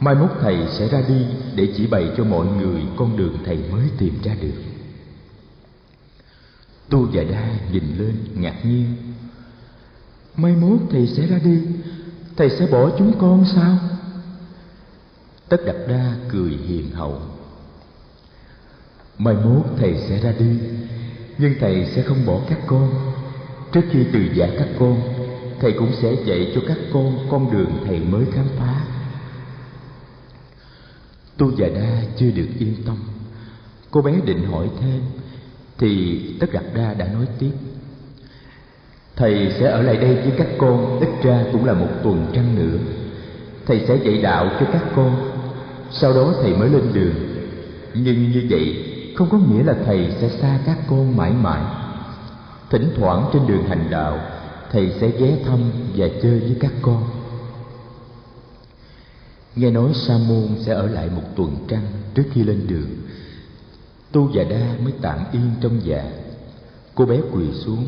Mai mốt thầy sẽ ra đi để chỉ bày cho mọi người con đường thầy mới tìm ra được. Tu và đa nhìn lên, ngạc nhiên. Mai mốt thầy sẽ ra đi, thầy sẽ bỏ chúng con sao? Tất đặt đa cười hiền hậu. Mai mốt thầy sẽ ra đi, nhưng thầy sẽ không bỏ các con trước khi từ giả các con, thầy cũng sẽ dạy cho các con con đường thầy mới khám phá. Tu già đa chưa được yên tâm. Cô bé định hỏi thêm, thì tất đặt đa đã nói tiếp. Thầy sẽ ở lại đây với các con, ít ra cũng là một tuần trăng nữa. Thầy sẽ dạy đạo cho các con, sau đó thầy mới lên đường. Nhưng như vậy, không có nghĩa là thầy sẽ xa các con mãi mãi thỉnh thoảng trên đường hành đạo, thầy sẽ ghé thăm và chơi với các con. Nghe nói sa môn sẽ ở lại một tuần trăng trước khi lên đường. Tu và đa mới tạm yên trong dạ. Cô bé quỳ xuống,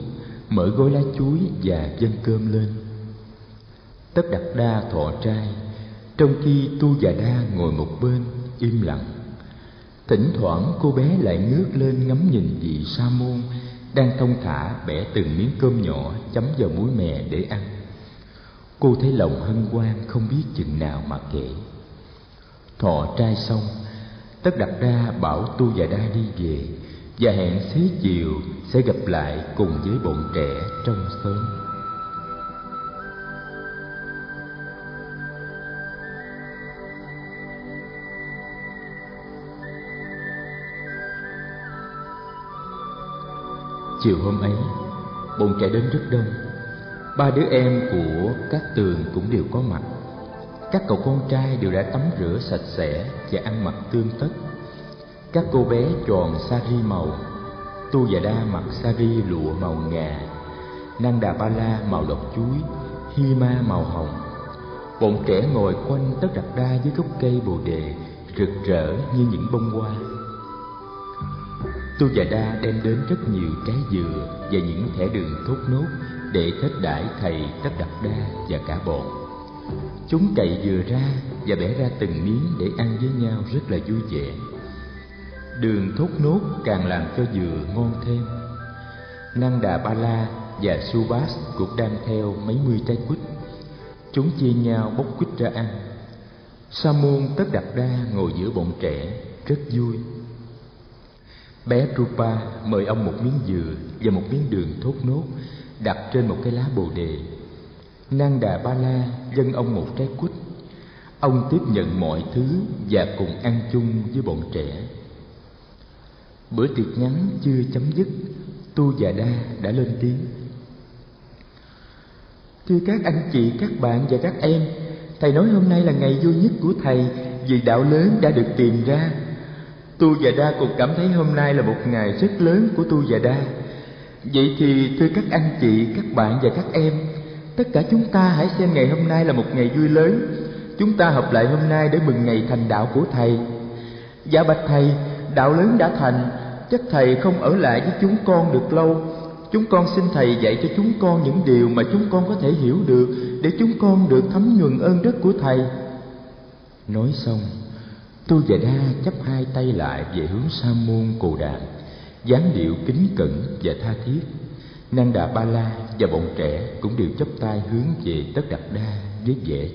mở gói lá chuối và dâng cơm lên. Tất đặt đa thọ trai, trong khi tu và đa ngồi một bên, im lặng. Thỉnh thoảng cô bé lại ngước lên ngắm nhìn vị sa môn đang thông thả bẻ từng miếng cơm nhỏ, chấm vào muối mè để ăn. Cô thấy lòng hân hoan, không biết chừng nào mà kể. Thọ trai xong, tất đặt ra bảo tu và đa đi về, và hẹn xế chiều sẽ gặp lại cùng với bọn trẻ trong xóm. Chiều hôm ấy bọn trẻ đến rất đông. Ba đứa em của các tường cũng đều có mặt. Các cậu con trai đều đã tắm rửa sạch sẽ và ăn mặc tươm tất. Các cô bé tròn sari màu, tu và đa mặc sari lụa màu ngà năng đà ba la màu độc chuối, hi ma màu hồng. Bọn trẻ ngồi quanh tất đặt đa dưới gốc cây bồ đề rực rỡ như những bông hoa tu và đa đem đến rất nhiều trái dừa và những thẻ đường thốt nốt để thết đãi thầy tất Đạt đa và cả bọn. Chúng cậy dừa ra và bẻ ra từng miếng để ăn với nhau rất là vui vẻ. Đường thốt nốt càng làm cho dừa ngon thêm. Năng đà ba la và subas cũng đem theo mấy mươi trái quýt. Chúng chia nhau bốc quýt ra ăn. Sa môn tất đặt đa ngồi giữa bọn trẻ, rất vui bé rupa mời ông một miếng dừa và một miếng đường thốt nốt đặt trên một cái lá bồ đề. Nang đà ba la dâng ông một trái quýt. Ông tiếp nhận mọi thứ và cùng ăn chung với bọn trẻ. Bữa tiệc ngắn chưa chấm dứt, tu già đa đã lên tiếng. Thưa các anh chị, các bạn và các em, thầy nói hôm nay là ngày vui nhất của thầy vì đạo lớn đã được tìm ra tu và đa cũng cảm thấy hôm nay là một ngày rất lớn của tu và đa. Vậy thì thưa các anh chị, các bạn và các em, tất cả chúng ta hãy xem ngày hôm nay là một ngày vui lớn. Chúng ta hợp lại hôm nay để mừng ngày thành đạo của thầy. Dạ bạch thầy, đạo lớn đã thành, chắc thầy không ở lại với chúng con được lâu. Chúng con xin thầy dạy cho chúng con những điều mà chúng con có thể hiểu được để chúng con được thấm nhuần ơn đức của thầy. Nói xong tu và đa chấp hai tay lại về hướng sa môn cồ đàm dáng điệu kính cẩn và tha thiết. Nanda Ba La và bọn trẻ cũng đều chấp tay hướng về tất đặt đa với vẻ